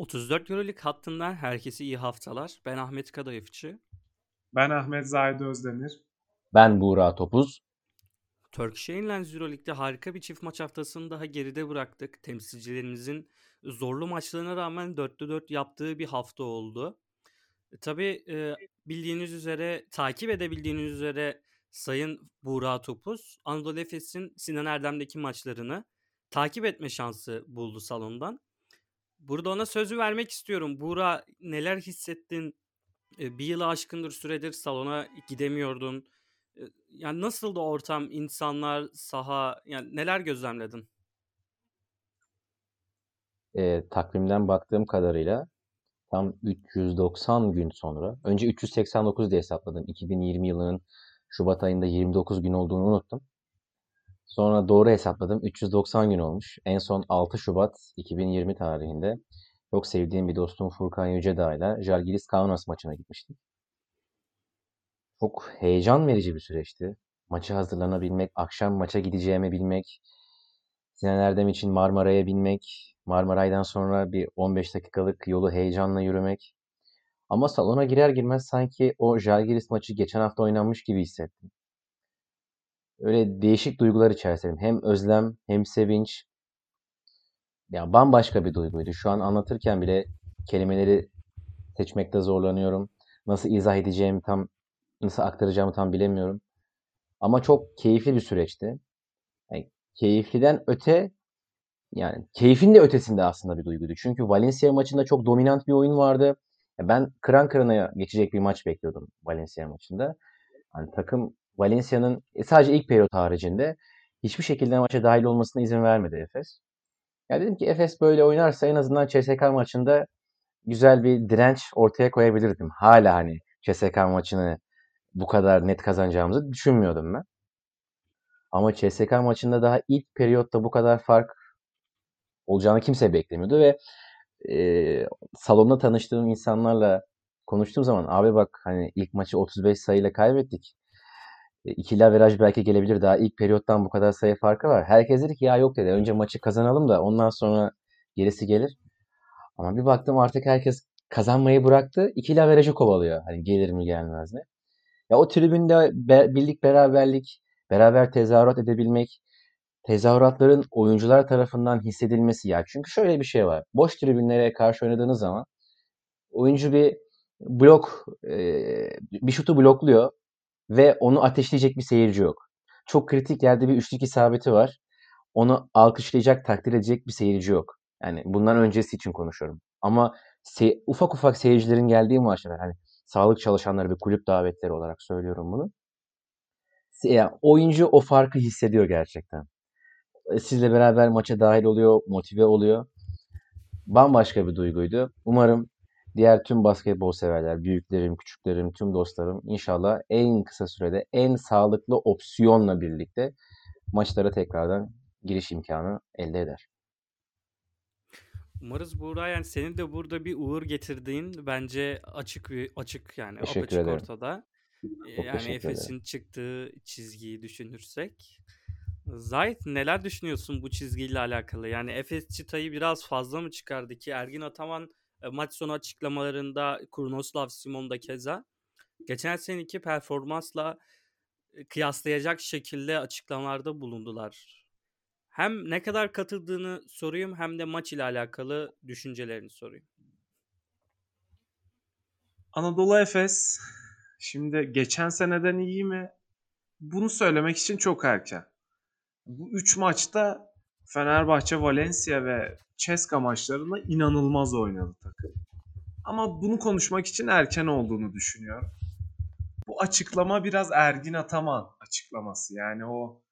34 Euroleague hattından herkese iyi haftalar. Ben Ahmet Kadayıfçı. Ben Ahmet Zahid Özdemir. Ben Buğra Topuz. Turkish Airlines Euroleague'de harika bir çift maç haftasını daha geride bıraktık. Temsilcilerimizin zorlu maçlarına rağmen 4'te 4 yaptığı bir hafta oldu. E, tabii e, bildiğiniz üzere, takip edebildiğiniz üzere Sayın Buğra Topuz, Anadolu Efes'in Sinan Erdem'deki maçlarını takip etme şansı buldu salondan. Burada ona sözü vermek istiyorum. Buğra neler hissettin? E, bir yılı aşkındır süredir salona gidemiyordun. E, yani nasıldı ortam, insanlar, saha, yani neler gözlemledin? E, takvimden baktığım kadarıyla tam 390 gün sonra, önce 389 diye hesapladım. 2020 yılının Şubat ayında 29 gün olduğunu unuttum. Sonra doğru hesapladım. 390 gün olmuş. En son 6 Şubat 2020 tarihinde çok sevdiğim bir dostum Furkan Yücedağ ile Jalgiris Kaunas maçına gitmiştim. Çok heyecan verici bir süreçti. Maça hazırlanabilmek, akşam maça gideceğimi bilmek, Sinan Erdem için Marmaray'a binmek, Marmaray'dan sonra bir 15 dakikalık yolu heyecanla yürümek. Ama salona girer girmez sanki o Jalgiris maçı geçen hafta oynanmış gibi hissettim. Öyle değişik duygular içerisindeyim. Hem özlem hem sevinç. Ya bambaşka bir duyguydu. Şu an anlatırken bile kelimeleri seçmekte zorlanıyorum. Nasıl izah edeceğimi tam, nasıl aktaracağımı tam bilemiyorum. Ama çok keyifli bir süreçti. Yani keyifliden öte yani keyfin de ötesinde aslında bir duyguydu. Çünkü Valencia maçında çok dominant bir oyun vardı. Ben kıran kırana geçecek bir maç bekliyordum Valencia maçında. Yani takım Valencia'nın e, sadece ilk periyot haricinde hiçbir şekilde maça dahil olmasına izin vermedi Efes. Ya dedim ki Efes böyle oynarsa en azından CSK maçında güzel bir direnç ortaya koyabilirdim. Hala hani CSK maçını bu kadar net kazanacağımızı düşünmüyordum ben. Ama CSK maçında daha ilk periyotta bu kadar fark olacağını kimse beklemiyordu ve e, salonda tanıştığım insanlarla konuştuğum zaman abi bak hani ilk maçı 35 sayıyla kaybettik. E, ikili averaj belki gelebilir. Daha ilk periyottan bu kadar sayı farkı var. Herkes dedi ki ya yok dedi. Önce maçı kazanalım da ondan sonra gerisi gelir. Ama bir baktım artık herkes kazanmayı bıraktı. İkili averajı kovalıyor. Hani gelir mi gelmez mi? Ya o tribünde be, birlik beraberlik, beraber tezahürat edebilmek, tezahüratların oyuncular tarafından hissedilmesi ya. Çünkü şöyle bir şey var. Boş tribünlere karşı oynadığınız zaman oyuncu bir blok e, bir şutu blokluyor ve onu ateşleyecek bir seyirci yok. Çok kritik yerde bir üçlük isabeti var. Onu alkışlayacak, takdir edecek bir seyirci yok. Yani bundan öncesi için konuşuyorum. Ama se- ufak ufak seyircilerin geldiği maçlar hani sağlık çalışanları ve kulüp davetleri olarak söylüyorum bunu. Yani oyuncu o farkı hissediyor gerçekten. E, sizle beraber maça dahil oluyor, motive oluyor. Bambaşka bir duyguydu. Umarım diğer tüm basketbol severler, büyüklerim, küçüklerim, tüm dostlarım inşallah en kısa sürede en sağlıklı opsiyonla birlikte maçlara tekrardan giriş imkanı elde eder. Umarız Buğra yani senin de burada bir uğur getirdiğin bence açık bir açık yani teşekkür apaçık ederim. ortada. Çok yani Efes'in çıktığı çizgiyi düşünürsek. Zahit neler düşünüyorsun bu çizgiyle alakalı? Yani Efes çıtayı biraz fazla mı çıkardı ki Ergin Ataman e, maç sonu açıklamalarında Kurnoslav Simon da keza geçen seneki performansla e, kıyaslayacak şekilde açıklamalarda bulundular. Hem ne kadar katıldığını sorayım hem de maç ile alakalı düşüncelerini sorayım. Anadolu Efes şimdi geçen seneden iyi mi? Bunu söylemek için çok erken. Bu 3 maçta Fenerbahçe, Valencia ve Ceska maçlarında inanılmaz oynadı takım. Ama bunu konuşmak için erken olduğunu düşünüyorum. Bu açıklama biraz Ergin Ataman açıklaması. Yani o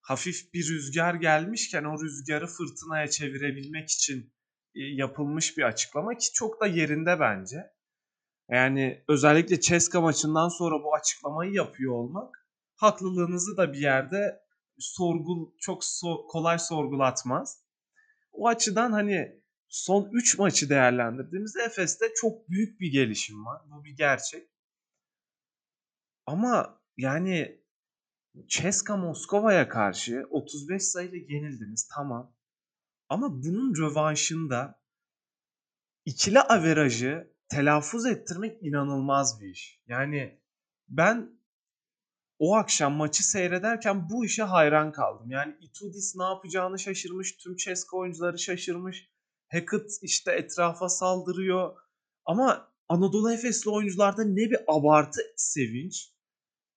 hafif bir rüzgar gelmişken o rüzgarı fırtınaya çevirebilmek için e, yapılmış bir açıklama ki çok da yerinde bence. Yani özellikle Ceska maçından sonra bu açıklamayı yapıyor olmak haklılığınızı da bir yerde sorgul çok so, kolay sorgulatmaz. O açıdan hani son 3 maçı değerlendirdiğimizde Efes'te çok büyük bir gelişim var. Bu bir gerçek. Ama yani Ceska Moskova'ya karşı 35 sayıyla yenildiniz tamam. Ama bunun rövanşında ikili averajı telaffuz ettirmek inanılmaz bir iş. Yani ben o akşam maçı seyrederken bu işe hayran kaldım. Yani Itudis ne yapacağını şaşırmış, tüm Ceska oyuncuları şaşırmış. Hackett işte etrafa saldırıyor. Ama Anadolu Efesli oyuncularda ne bir abartı sevinç.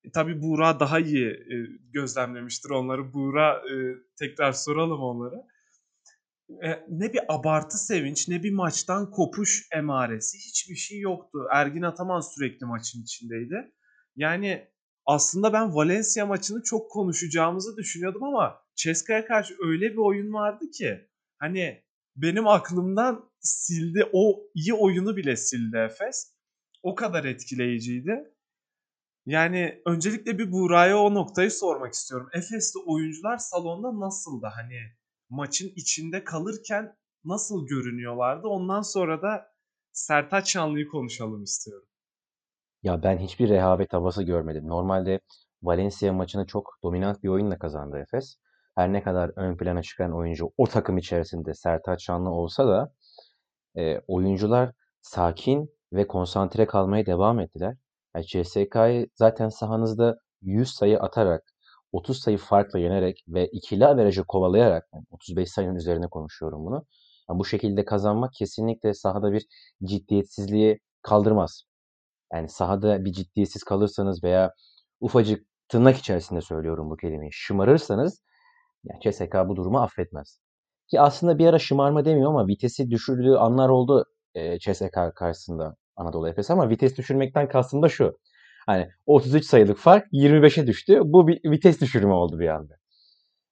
E, tabii Buğra daha iyi e, gözlemlemiştir onları. Buğra e, tekrar soralım onlara. E, ne bir abartı sevinç, ne bir maçtan kopuş emaresi hiçbir şey yoktu. Ergin Ataman sürekli maçın içindeydi. Yani aslında ben Valencia maçını çok konuşacağımızı düşünüyordum ama Ceska'ya karşı öyle bir oyun vardı ki hani benim aklımdan sildi. O iyi oyunu bile sildi Efes. O kadar etkileyiciydi. Yani öncelikle bir Buğra'ya o noktayı sormak istiyorum. Efes'te oyuncular salonda nasıldı? Hani maçın içinde kalırken nasıl görünüyorlardı? Ondan sonra da Sertaç Şanlı'yı konuşalım istiyorum. Ya ben hiçbir rehavet havası görmedim. Normalde Valencia maçını çok dominant bir oyunla kazandı Efes. Her ne kadar ön plana çıkan oyuncu o takım içerisinde Sertaç Şanlı olsa da e, oyuncular sakin ve konsantre kalmaya devam ettiler. Yani CSK'yı zaten sahanızda 100 sayı atarak, 30 sayı farkla yenerek ve ikili averajı kovalayarak, yani 35 sayının üzerine konuşuyorum bunu. Yani bu şekilde kazanmak kesinlikle sahada bir ciddiyetsizliği kaldırmaz. Yani sahada bir ciddiyetsiz kalırsanız veya ufacık tırnak içerisinde söylüyorum bu kelimeyi şımarırsanız yani CSK bu durumu affetmez. Ki aslında bir ara şımarma demiyor ama vitesi düşürdüğü anlar oldu e, CSK karşısında Anadolu Efes ama vites düşürmekten kastım da şu. Hani 33 sayılık fark 25'e düştü. Bu bir vites düşürme oldu bir anda.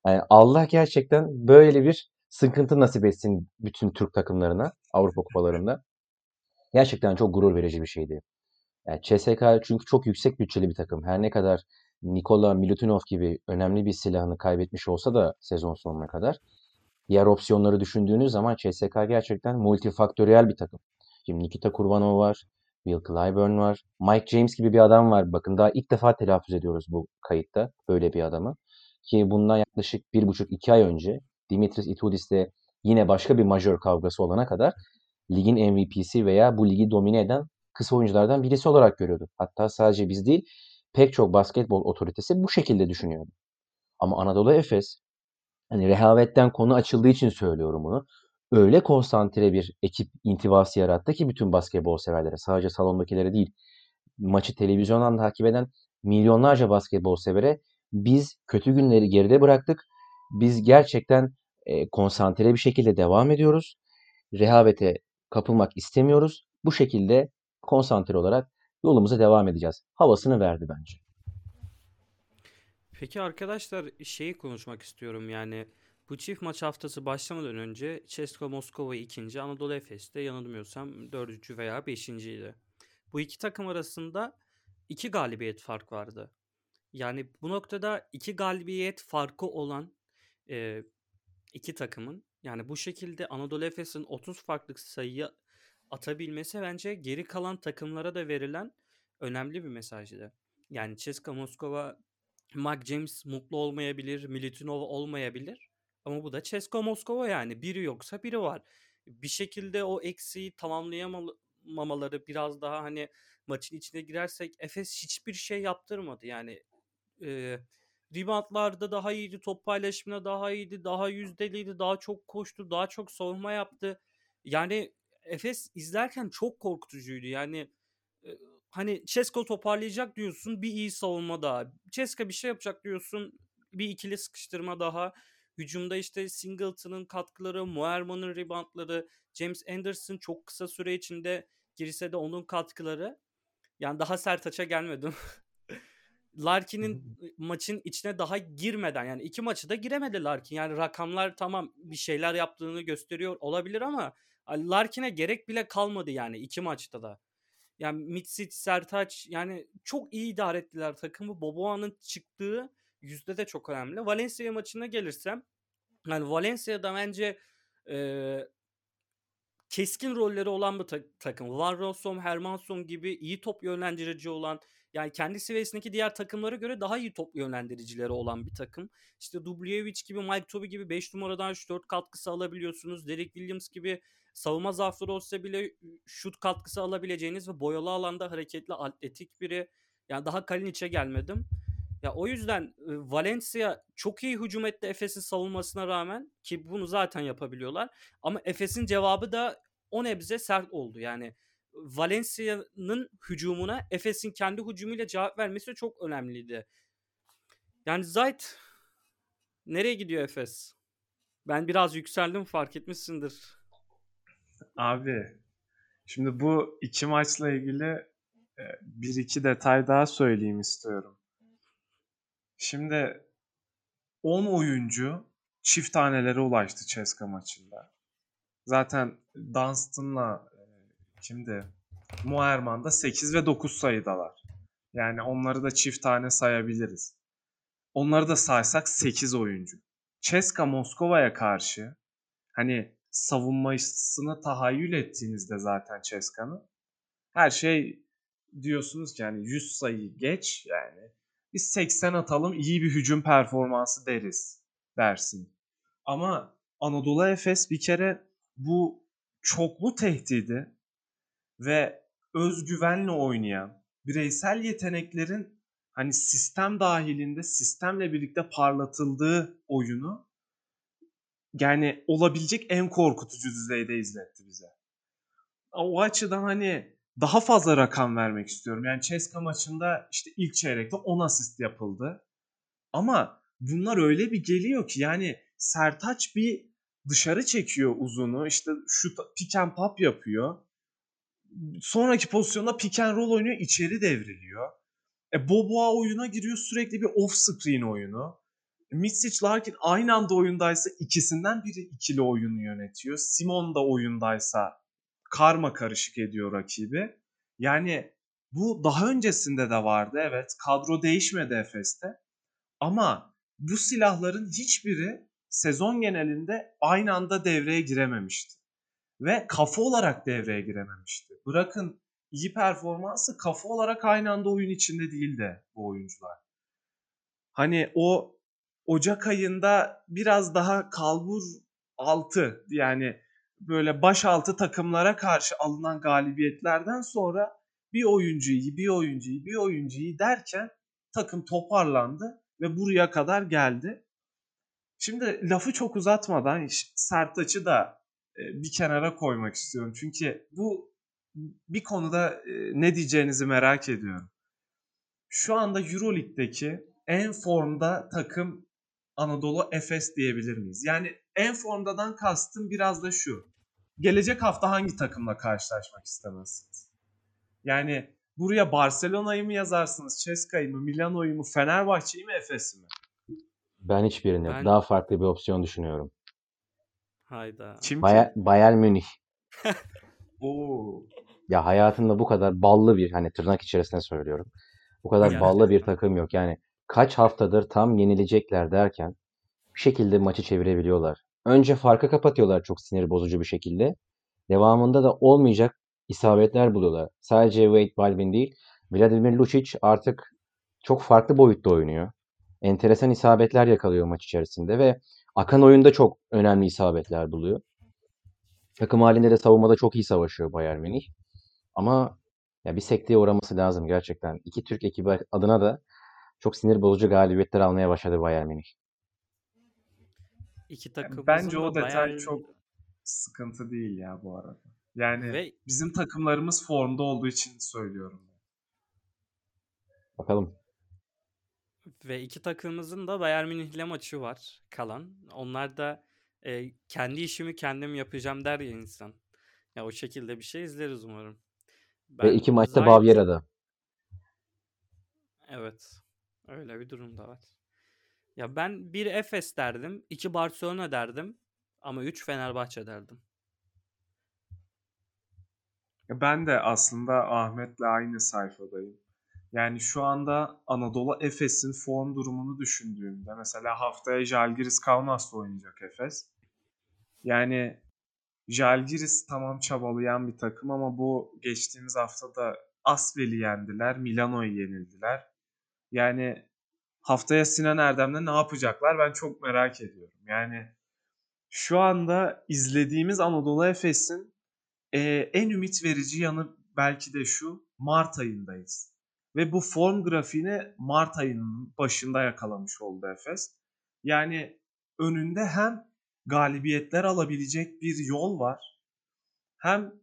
Yani Allah gerçekten böyle bir sıkıntı nasip etsin bütün Türk takımlarına Avrupa kupalarında. Gerçekten çok gurur verici bir şeydi. Yani CSK çünkü çok yüksek bütçeli bir takım. Her ne kadar Nikola Milutinov gibi önemli bir silahını kaybetmiş olsa da sezon sonuna kadar diğer opsiyonları düşündüğünüz zaman CSK gerçekten multifaktöriyel bir takım. Şimdi Nikita Kurbanov var, Will Clyburn var, Mike James gibi bir adam var. Bakın daha ilk defa telaffuz ediyoruz bu kayıtta böyle bir adamı. Ki bundan yaklaşık bir buçuk iki ay önce Dimitris Itudis'le yine başka bir majör kavgası olana kadar ligin MVP'si veya bu ligi domine eden kısa oyunculardan birisi olarak görüyordu. Hatta sadece biz değil pek çok basketbol otoritesi bu şekilde düşünüyordu. Ama Anadolu Efes hani rehavetten konu açıldığı için söylüyorum bunu. Öyle konsantre bir ekip intibası yarattı ki bütün basketbol severlere sadece salondakilere değil maçı televizyondan takip eden milyonlarca basketbol severe biz kötü günleri geride bıraktık. Biz gerçekten e, konsantre bir şekilde devam ediyoruz. Rehavete kapılmak istemiyoruz. Bu şekilde konsantre olarak yolumuza devam edeceğiz. Havasını verdi bence. Peki arkadaşlar şeyi konuşmak istiyorum yani bu çift maç haftası başlamadan önce Ceska Moskova ikinci, Anadolu Efes'te yanılmıyorsam dördüncü veya beşinciydi. Bu iki takım arasında iki galibiyet fark vardı. Yani bu noktada iki galibiyet farkı olan e, iki takımın yani bu şekilde Anadolu Efes'in 30 farklı sayı atabilmesi bence geri kalan takımlara da verilen önemli bir mesajdı. Yani Ceska Moskova Mark James mutlu olmayabilir, Militinov olmayabilir. Ama bu da Ceska Moskova yani. Biri yoksa biri var. Bir şekilde o eksiği tamamlayamamaları biraz daha hani maçın içine girersek Efes hiçbir şey yaptırmadı. Yani e, reboundlarda daha iyiydi, top paylaşımına daha iyiydi, daha yüzdeliydi, daha çok koştu, daha çok savunma yaptı. Yani Efes izlerken çok korkutucuydu. Yani e, hani Cesko toparlayacak diyorsun bir iyi savunma daha. Ceska bir şey yapacak diyorsun bir ikili sıkıştırma daha. Hücumda işte Singleton'ın katkıları, Moerman'ın reboundları, James Anderson çok kısa süre içinde girse de onun katkıları. Yani daha sert aç'a gelmedim. Larkin'in maçın içine daha girmeden yani iki maçı da giremedi Larkin. Yani rakamlar tamam bir şeyler yaptığını gösteriyor olabilir ama Larkin'e gerek bile kalmadı yani iki maçta da. Yani Mitsic, Sertaç yani çok iyi idare ettiler takımı. Boboa'nın çıktığı yüzde de çok önemli. Valencia maçına gelirsem yani Valencia'da bence e, keskin rolleri olan bir ta- takım. Van Rossum, Hermanson gibi iyi top yönlendirici olan Yani kendi seviyesindeki diğer takımlara göre daha iyi top yönlendiricileri olan bir takım. İşte Dubljevic gibi, Mike Toby gibi 5 numaradan şut katkısı alabiliyorsunuz. Derek Williams gibi savunma zaafları olsa bile şut katkısı alabileceğiniz ve boyalı alanda hareketli atletik biri. Yani daha Kalinic'e gelmedim. Ya o yüzden Valencia çok iyi hücum etti Efes'in savunmasına rağmen ki bunu zaten yapabiliyorlar. Ama Efes'in cevabı da o nebze sert oldu. Yani Valencia'nın hücumuna Efes'in kendi hücumuyla cevap vermesi çok önemliydi. Yani Zayt nereye gidiyor Efes? Ben biraz yükseldim fark etmişsindir. Abi şimdi bu iki maçla ilgili e, bir iki detay daha söyleyeyim istiyorum. Şimdi 10 oyuncu çift tanelere ulaştı Ceska maçında. Zaten Dunstan'la e, kimdi? Muerman da 8 ve 9 sayıdalar. Yani onları da çift tane sayabiliriz. Onları da saysak 8 oyuncu. Ceska Moskova'ya karşı hani savunmasını tahayyül ettiğinizde zaten Ceska'nın her şey diyorsunuz ki yani 100 sayı geç yani biz 80 atalım iyi bir hücum performansı deriz dersin. Ama Anadolu Efes bir kere bu çoklu tehdidi ve özgüvenle oynayan bireysel yeteneklerin hani sistem dahilinde sistemle birlikte parlatıldığı oyunu yani olabilecek en korkutucu düzeyde izletti bize. O açıdan hani daha fazla rakam vermek istiyorum. Yani Ceska maçında işte ilk çeyrekte 10 asist yapıldı. Ama bunlar öyle bir geliyor ki yani Sertaç bir dışarı çekiyor uzunu. İşte şu pick and pop yapıyor. Sonraki pozisyonda pick and roll oynuyor. içeri devriliyor. E Boboa oyuna giriyor sürekli bir off screen oyunu. Mitsic Larkin aynı anda oyundaysa ikisinden biri ikili oyunu yönetiyor. Simon da oyundaysa karma karışık ediyor rakibi. Yani bu daha öncesinde de vardı evet. Kadro değişmedi Efes'te. Ama bu silahların hiçbiri sezon genelinde aynı anda devreye girememişti. Ve kafa olarak devreye girememişti. Bırakın iyi performansı kafa olarak aynı anda oyun içinde değildi bu oyuncular. Hani o Ocak ayında biraz daha kalbur altı yani böyle baş altı takımlara karşı alınan galibiyetlerden sonra bir oyuncuyu, bir oyuncuyu, bir oyuncuyu derken takım toparlandı ve buraya kadar geldi. Şimdi lafı çok uzatmadan Sertaç'ı da bir kenara koymak istiyorum. Çünkü bu bir konuda e, ne diyeceğinizi merak ediyorum. Şu anda Euroleague'deki en formda takım Anadolu Efes diyebilir miyiz? Yani en formdadan kastım biraz da şu. Gelecek hafta hangi takımla karşılaşmak istemezsiniz? Yani buraya Barcelona'yı mı yazarsınız, Ceska'yı mı, Milano'yu mu, Fenerbahçe'yi mi, Efes'i mi? Ben hiçbirini. Ben- Daha farklı bir opsiyon düşünüyorum. Hayda. Kim Baya- ki? Bayern Münih. Oo. Ya hayatımda bu kadar ballı bir hani tırnak içerisinde söylüyorum. Bu kadar Yani. ballı bir takım yok. Yani kaç haftadır tam yenilecekler derken bir şekilde maçı çevirebiliyorlar. Önce farkı kapatıyorlar çok sinir bozucu bir şekilde. Devamında da olmayacak isabetler buluyorlar. Sadece Wade Baldwin değil, Vladimir Lucic artık çok farklı boyutta oynuyor. Enteresan isabetler yakalıyor maç içerisinde ve akan oyunda çok önemli isabetler buluyor. Takım halinde de savunmada çok iyi savaşıyor Bayern Münih. Ama ya bir sekteye uğraması lazım gerçekten. İki Türk ekibi adına da çok sinir bozucu galibiyetler almaya başladı Bayern Münih. İki takımımızın Bence o detay Bayern- çok sıkıntı değil ya bu arada. Yani ve bizim takımlarımız formda olduğu için söylüyorum. Bakalım. Ve iki takımımızın da Bayern Münih'le maçı var kalan. Onlar da e, kendi işimi kendim yapacağım der ya insan. Ya o şekilde bir şey izleriz umarım. Ve Ben iki maçta Zayt- Bavyera'da. Evet. Öyle bir durum da var. Ya ben bir Efes derdim, iki Barcelona derdim ama üç Fenerbahçe derdim. Ya Ben de aslında Ahmet'le aynı sayfadayım. Yani şu anda Anadolu Efes'in form durumunu düşündüğümde mesela haftaya Jalgiris Kaumas'la oynayacak Efes. Yani Jalgiris tamam çabalayan bir takım ama bu geçtiğimiz haftada Asvel'i yendiler. Milano'yu yenildiler. Yani haftaya Sinan Erdem'le ne yapacaklar ben çok merak ediyorum. Yani şu anda izlediğimiz Anadolu Efes'in e, en ümit verici yanı belki de şu Mart ayındayız. Ve bu form grafiğini Mart ayının başında yakalamış oldu Efes. Yani önünde hem galibiyetler alabilecek bir yol var. Hem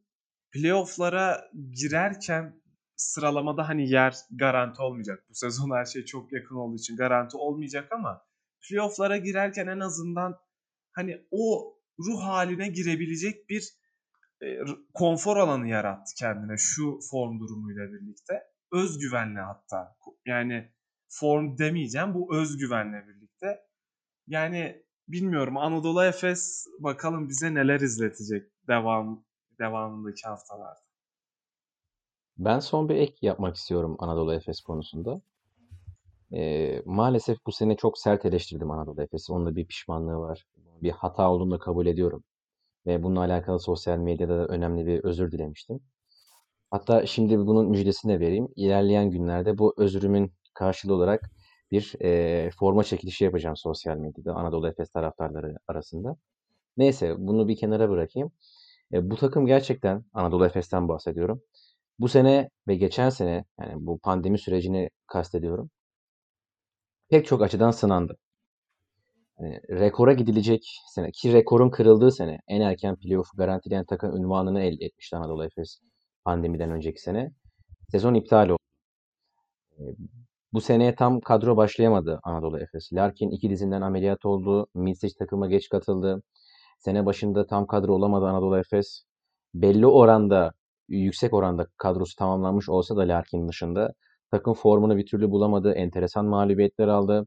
playoff'lara girerken sıralamada hani yer garanti olmayacak. Bu sezon her şey çok yakın olduğu için garanti olmayacak ama playoff'lara girerken en azından hani o ruh haline girebilecek bir e, konfor alanı yarattı kendine şu form durumuyla birlikte. Özgüvenle hatta. Yani form demeyeceğim bu özgüvenle birlikte. Yani bilmiyorum Anadolu Efes bakalım bize neler izletecek devam devamındaki haftalarda. Ben son bir ek yapmak istiyorum Anadolu Efes konusunda. Ee, maalesef bu sene çok sert eleştirdim Anadolu Efes'i. Onun da bir pişmanlığı var. Bir hata olduğunu kabul ediyorum. Ve bununla alakalı sosyal medyada da önemli bir özür dilemiştim. Hatta şimdi bunun müjdesini de vereyim. İlerleyen günlerde bu özrümün karşılığı olarak bir e, forma çekilişi yapacağım sosyal medyada Anadolu Efes taraftarları arasında. Neyse bunu bir kenara bırakayım. E, bu takım gerçekten Anadolu Efes'ten bahsediyorum. Bu sene ve geçen sene yani bu pandemi sürecini kastediyorum. Pek çok açıdan sınandı. Yani rekora gidilecek sene ki rekorun kırıldığı sene en erken playoff garantileyen takım ünvanını elde etmişti Anadolu Efes pandemiden önceki sene. Sezon iptal oldu. Bu seneye tam kadro başlayamadı Anadolu Efes. Larkin iki dizinden ameliyat oldu. Milsic takıma geç katıldı. Sene başında tam kadro olamadı Anadolu Efes. Belli oranda, yüksek oranda kadrosu tamamlanmış olsa da Larkin dışında takım formunu bir türlü bulamadı. Enteresan mağlubiyetler aldı.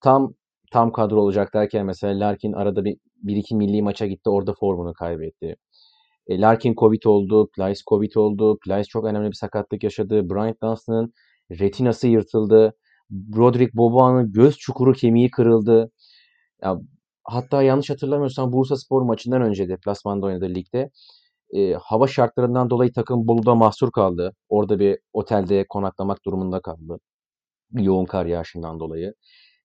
Tam tam kadro olacak derken mesela Larkin arada bir, bir iki milli maça gitti. Orada formunu kaybetti. E, Larkin Covid oldu. Plyce Covid oldu. Plyce çok önemli bir sakatlık yaşadı. Bryant Dunstan'ın retinası yırtıldı. Broderick Boboa'nın göz çukuru kemiği kırıldı. Ya, hatta yanlış hatırlamıyorsam Bursa Spor maçından önce deplasmanda oynadığı ligde e, hava şartlarından dolayı takım Bolu'da mahsur kaldı. Orada bir otelde konaklamak durumunda kaldı. Yoğun kar yağışından dolayı.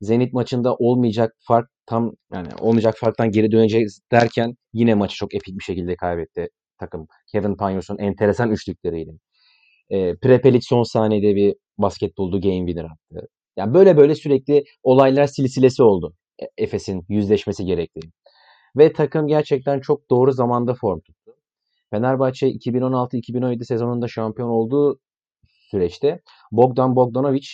Zenit maçında olmayacak fark tam yani olmayacak farktan geri döneceğiz derken yine maçı çok epik bir şekilde kaybetti takım. Kevin Panyos'un enteresan üçlükleriyle. E, Prepelic son saniyede bir basket buldu game winner attı. Yani böyle böyle sürekli olaylar silsilesi oldu. E, Efes'in yüzleşmesi gerektiği. Ve takım gerçekten çok doğru zamanda form tuttu. Fenerbahçe 2016-2017 sezonunda şampiyon olduğu süreçte Bogdan Bogdanovic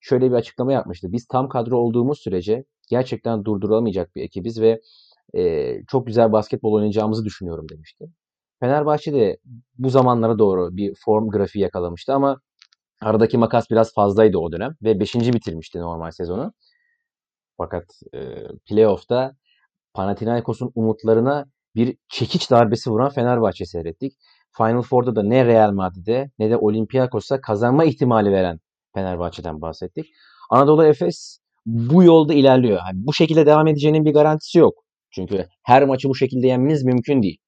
şöyle bir açıklama yapmıştı. Biz tam kadro olduğumuz sürece gerçekten durdurulamayacak bir ekibiz ve e, çok güzel basketbol oynayacağımızı düşünüyorum demişti. Fenerbahçe de bu zamanlara doğru bir form grafiği yakalamıştı ama aradaki makas biraz fazlaydı o dönem ve 5. bitirmişti normal sezonu. Fakat e, playoff'ta Panathinaikos'un umutlarına bir çekiç darbesi vuran Fenerbahçe seyrettik. Final Four'da da ne Real Madrid'e ne de Olympiakos'a kazanma ihtimali veren Fenerbahçe'den bahsettik. Anadolu Efes bu yolda ilerliyor. Yani bu şekilde devam edeceğinin bir garantisi yok. Çünkü her maçı bu şekilde yenmeniz mümkün değil.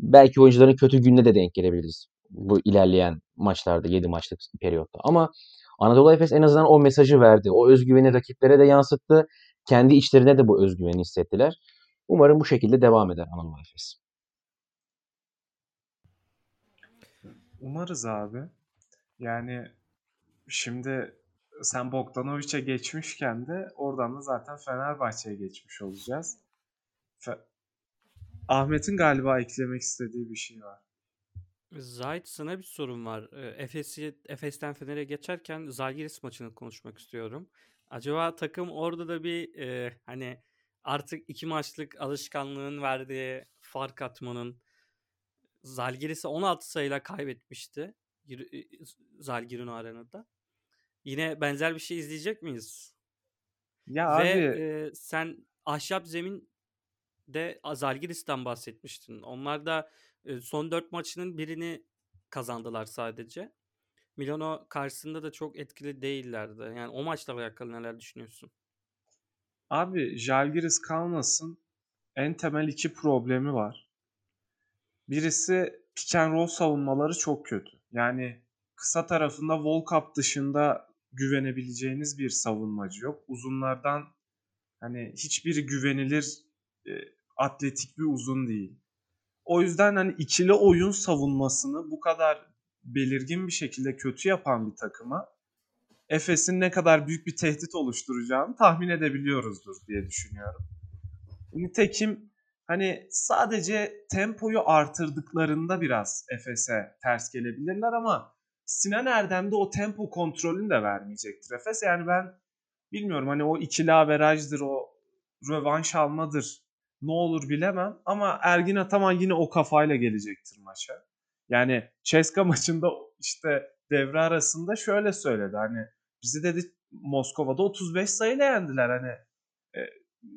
Belki oyuncuların kötü gününe de denk gelebiliriz. Bu ilerleyen maçlarda 7 maçlık periyotta. Ama Anadolu Efes en azından o mesajı verdi. O özgüveni rakiplere de yansıttı. Kendi içlerine de bu özgüveni hissettiler. Umarım bu şekilde devam eder Anadolu Efes. Umarız abi. Yani şimdi sen Bogdanovic'e geçmişken de oradan da zaten Fenerbahçe'ye geçmiş olacağız. Fe- Ahmet'in galiba eklemek istediği bir şey var. Zahit sana bir sorum var. Ee, Efes'i Efes'ten Fener'e geçerken Zalgiris maçını konuşmak istiyorum. Acaba takım orada da bir e, hani artık iki maçlık alışkanlığın verdiği fark atmanın Zalgiris'e 16 sayıyla kaybetmişti. E, Zalgiris arenada. Yine benzer bir şey izleyecek miyiz? Ya Ve abi e, sen ahşap zemin de Zalgiris'ten bahsetmiştin. Onlar da e, son 4 maçının birini kazandılar sadece. Milano karşısında da çok etkili değillerdi. Yani o maçla alakalı neler düşünüyorsun? abi Žalgiris kalmasın en temel iki problemi var. Birisi pick and roll savunmaları çok kötü. Yani kısa tarafında Volkap dışında güvenebileceğiniz bir savunmacı yok. Uzunlardan hani hiçbiri güvenilir e, atletik bir uzun değil. O yüzden hani ikili oyun savunmasını bu kadar belirgin bir şekilde kötü yapan bir takıma Efes'in ne kadar büyük bir tehdit oluşturacağını tahmin edebiliyoruzdur diye düşünüyorum. Nitekim hani sadece tempoyu artırdıklarında biraz Efes'e ters gelebilirler ama Sinan Erdem de o tempo kontrolünü de vermeyecektir Efes. Yani ben bilmiyorum hani o ikili averajdır, o rövanş almadır ne olur bilemem ama Ergin Ataman yine o kafayla gelecektir maça. Yani Ceska maçında işte devre arasında şöyle söyledi hani bizi dedi Moskova'da 35 sayıyla yendiler hani e,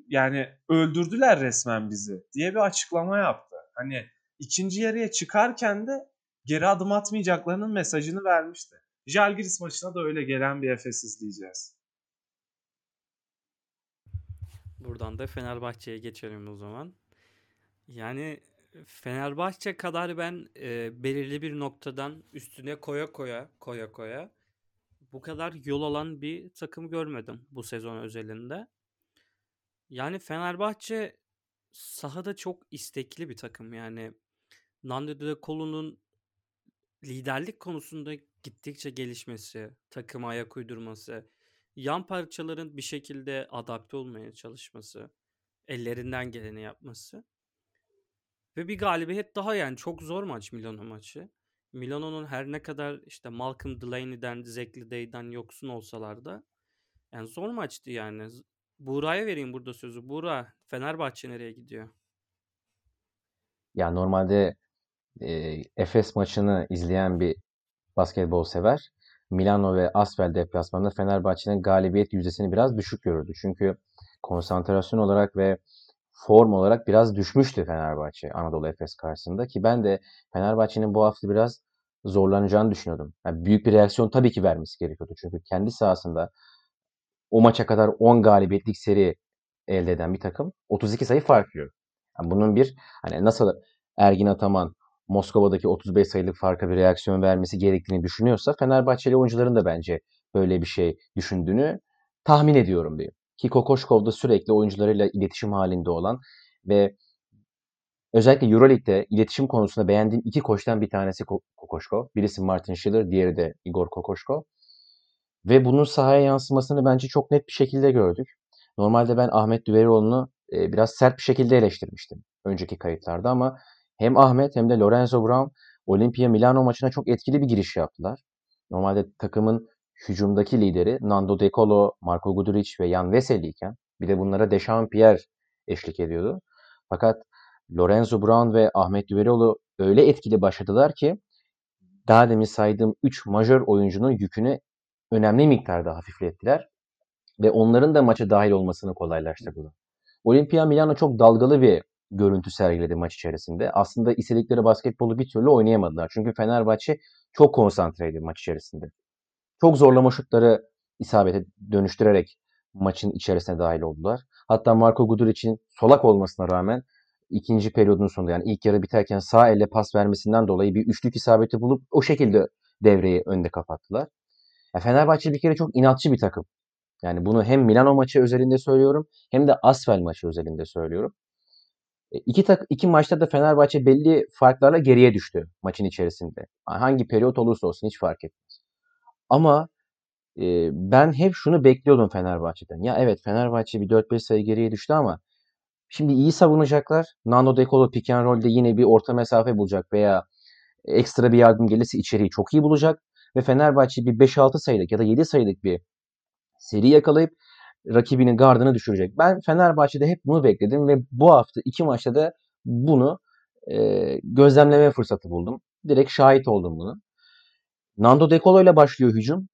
yani öldürdüler resmen bizi diye bir açıklama yaptı. Hani ikinci yarıya çıkarken de geri adım atmayacaklarının mesajını vermişti. Jalgiris maçına da öyle gelen bir Efes izleyeceğiz. Buradan da Fenerbahçe'ye geçelim o zaman. Yani Fenerbahçe kadar ben e, belirli bir noktadan üstüne koya koya koya koya bu kadar yol alan bir takım görmedim bu sezon özelinde. Yani Fenerbahçe sahada çok istekli bir takım. Yani Nando De Colo'nun liderlik konusunda gittikçe gelişmesi, takıma ayak uydurması, yan parçaların bir şekilde adapte olmaya çalışması, ellerinden geleni yapması. Ve bir galibiyet daha yani çok zor maç Milano maçı. Milano'nun her ne kadar işte Malcolm Delaney'den, Zach Lidey'den yoksun olsalar da yani zor maçtı yani. Buğra'ya vereyim burada sözü. Buğra, Fenerbahçe nereye gidiyor? Ya normalde e, Efes maçını izleyen bir basketbol sever Milano ve Asvel deplasmanında Fenerbahçe'nin galibiyet yüzdesini biraz düşük görürdü. Çünkü konsantrasyon olarak ve form olarak biraz düşmüştü Fenerbahçe Anadolu Efes karşısında ki ben de Fenerbahçe'nin bu hafta biraz zorlanacağını düşünüyordum. Yani büyük bir reaksiyon tabii ki vermesi gerekiyordu. Çünkü kendi sahasında o maça kadar 10 galibiyetlik seri elde eden bir takım 32 sayı fark yiyor. Yani bunun bir hani nasıl Ergin Ataman Moskova'daki 35 sayılık farka bir reaksiyon vermesi gerektiğini düşünüyorsa Fenerbahçeli oyuncuların da bence böyle bir şey düşündüğünü tahmin ediyorum diyeyim. Ki Kokoşkov da sürekli oyuncularıyla iletişim halinde olan ve özellikle Euroleague'de iletişim konusunda beğendiğim iki koçtan bir tanesi Kokoşkov. Birisi Martin Schiller, diğeri de Igor Kokoşkov. Ve bunun sahaya yansımasını bence çok net bir şekilde gördük. Normalde ben Ahmet Düverioğlu'nu e, biraz sert bir şekilde eleştirmiştim önceki kayıtlarda ama hem Ahmet hem de Lorenzo Brown Olimpia Milano maçına çok etkili bir giriş yaptılar. Normalde takımın hücumdaki lideri Nando De Colo, Marco Guduric ve Jan Veseli iken bir de bunlara Dechampierre eşlik ediyordu. Fakat Lorenzo Brown ve Ahmet Düverioğlu öyle etkili başladılar ki daha demin saydığım 3 majör oyuncunun yükünü önemli miktarda hafiflettiler ve onların da maça dahil olmasını kolaylaştırdılar. Olimpia Milano çok dalgalı bir görüntü sergiledi maç içerisinde. Aslında istedikleri basketbolu bir türlü oynayamadılar. Çünkü Fenerbahçe çok konsantreydi maç içerisinde. Çok zorlama şutları isabete dönüştürerek maçın içerisine dahil oldular. Hatta Marco Guduric'in solak olmasına rağmen ikinci periyodun sonunda yani ilk yarı biterken sağ elle pas vermesinden dolayı bir üçlük isabeti bulup o şekilde devreyi önde kapattılar. Ya Fenerbahçe bir kere çok inatçı bir takım. Yani bunu hem Milano maçı özelinde söylüyorum hem de Asfel maçı özelinde söylüyorum. E, iki, tak, iki maçta da Fenerbahçe belli farklarla geriye düştü maçın içerisinde. Hangi periyot olursa olsun hiç fark etmez. Ama e, ben hep şunu bekliyordum Fenerbahçe'den. Ya evet Fenerbahçe bir 4-5 sayı geriye düştü ama şimdi iyi savunacaklar. Nando De Colo pick and roll'de yine bir orta mesafe bulacak veya ekstra bir yardım gelirse içeriği çok iyi bulacak. Ve Fenerbahçe bir 5-6 sayılık ya da 7 sayılık bir seri yakalayıp rakibinin gardını düşürecek. Ben Fenerbahçe'de hep bunu bekledim ve bu hafta iki maçta da bunu e, gözlemleme fırsatı buldum. Direkt şahit oldum bunu. Nando De Colo ile başlıyor hücum.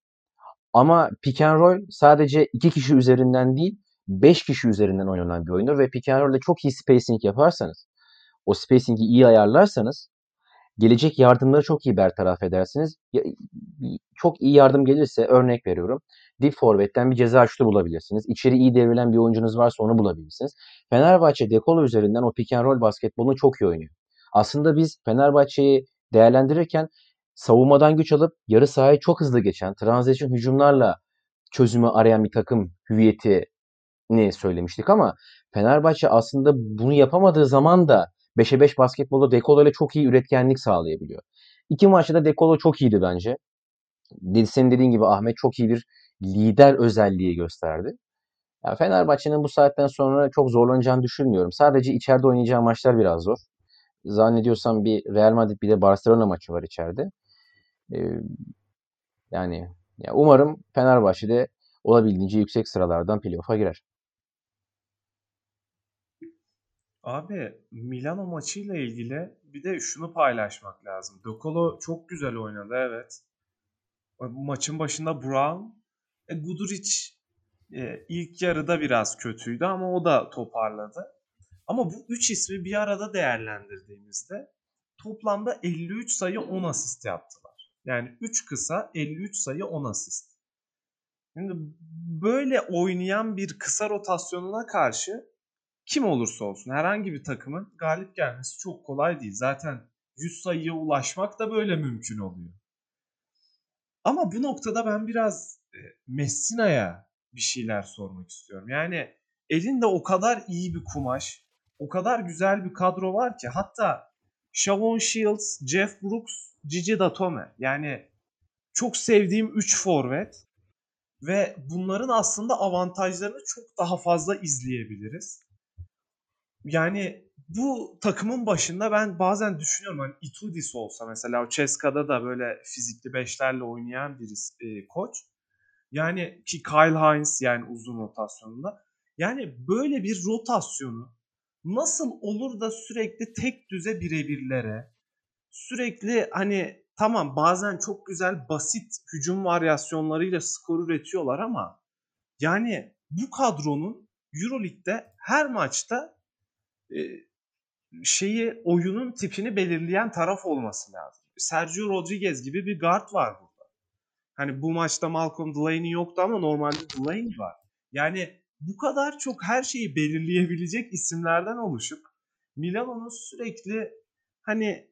Ama pick and roll sadece iki kişi üzerinden değil, beş kişi üzerinden oynanan bir oyundur ve pick and roll'de çok iyi spacing yaparsanız, o spacing'i iyi ayarlarsanız gelecek yardımları çok iyi bertaraf edersiniz. Çok iyi yardım gelirse örnek veriyorum dip forvetten bir ceza şutu bulabilirsiniz. İçeri iyi devrilen bir oyuncunuz varsa onu bulabilirsiniz. Fenerbahçe dekolo üzerinden o pick and roll basketbolunu çok iyi oynuyor. Aslında biz Fenerbahçe'yi değerlendirirken savunmadan güç alıp yarı sahayı çok hızlı geçen, transition hücumlarla çözümü arayan bir takım hüviyetini söylemiştik ama Fenerbahçe aslında bunu yapamadığı zaman da 5'e 5 basketbolda Dekolo ile çok iyi üretkenlik sağlayabiliyor. İki maçta da Dekolo çok iyiydi bence. Senin dediğin gibi Ahmet çok iyi bir lider özelliği gösterdi. Yani Fenerbahçe'nin bu saatten sonra çok zorlanacağını düşünmüyorum. Sadece içeride oynayacağı maçlar biraz zor. Zannediyorsam bir Real Madrid bir de Barcelona maçı var içeride. Ee, yani ya umarım Fenerbahçe'de olabildiğince yüksek sıralardan playoff'a girer. Abi Milano maçıyla ilgili bir de şunu paylaşmak lazım. Dokolo çok güzel oynadı evet. Maçın başında Brown, e, Guduric e, ilk yarıda biraz kötüydü ama o da toparladı. Ama bu üç ismi bir arada değerlendirdiğimizde toplamda 53 sayı 10 asist yaptılar. Yani 3 kısa 53 sayı 10 asist. Şimdi böyle oynayan bir kısa rotasyonuna karşı kim olursa olsun herhangi bir takımın galip gelmesi çok kolay değil. Zaten 100 sayıya ulaşmak da böyle mümkün oluyor. Ama bu noktada ben biraz Messina'ya bir şeyler sormak istiyorum. Yani elinde o kadar iyi bir kumaş, o kadar güzel bir kadro var ki hatta Shavon Shields, Jeff Brooks, Gigi Datome. Yani çok sevdiğim 3 forvet ve bunların aslında avantajlarını çok daha fazla izleyebiliriz. Yani bu takımın başında ben bazen düşünüyorum hani Itudis olsa mesela o Ceska'da da böyle fizikli beşlerle oynayan birisi e, koç. Yani ki Kyle Hines yani uzun rotasyonunda. Yani böyle bir rotasyonu nasıl olur da sürekli tek düze birebirlere sürekli hani tamam bazen çok güzel basit hücum varyasyonlarıyla skor üretiyorlar ama yani bu kadronun Euroleague'de her maçta e, şeyi oyunun tipini belirleyen taraf olması lazım. Sergio Rodriguez gibi bir guard var burada. Hani bu maçta Malcolm Delaney yoktu ama normalde Delaney var. Yani bu kadar çok her şeyi belirleyebilecek isimlerden oluşup Milano'nun sürekli hani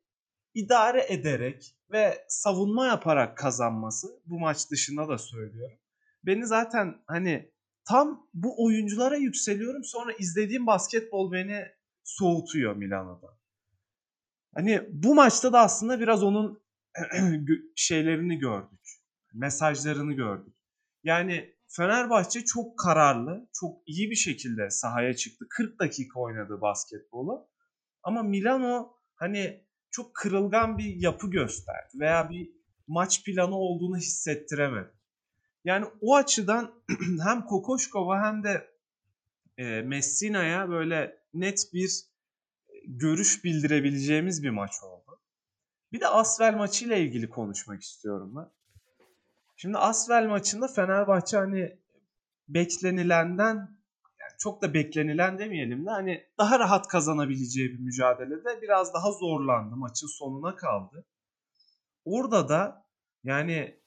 idare ederek ve savunma yaparak kazanması bu maç dışında da söylüyorum. Beni zaten hani tam bu oyunculara yükseliyorum sonra izlediğim basketbol beni soğutuyor Milano'da. Hani bu maçta da aslında biraz onun şeylerini gördük. Mesajlarını gördük. Yani Fenerbahçe çok kararlı, çok iyi bir şekilde sahaya çıktı. 40 dakika oynadı basketbolu. Ama Milano hani çok kırılgan bir yapı gösterdi veya bir maç planı olduğunu hissettiremedi. Yani o açıdan hem Kokoşkova hem de e, Messina'ya böyle net bir görüş bildirebileceğimiz bir maç oldu. Bir de Asvel maçıyla ilgili konuşmak istiyorum ben. Şimdi Asvel maçında Fenerbahçe hani beklenilenden yani çok da beklenilen demeyelim de hani daha rahat kazanabileceği bir mücadelede biraz daha zorlandı. Maçın sonuna kaldı. Orada da yani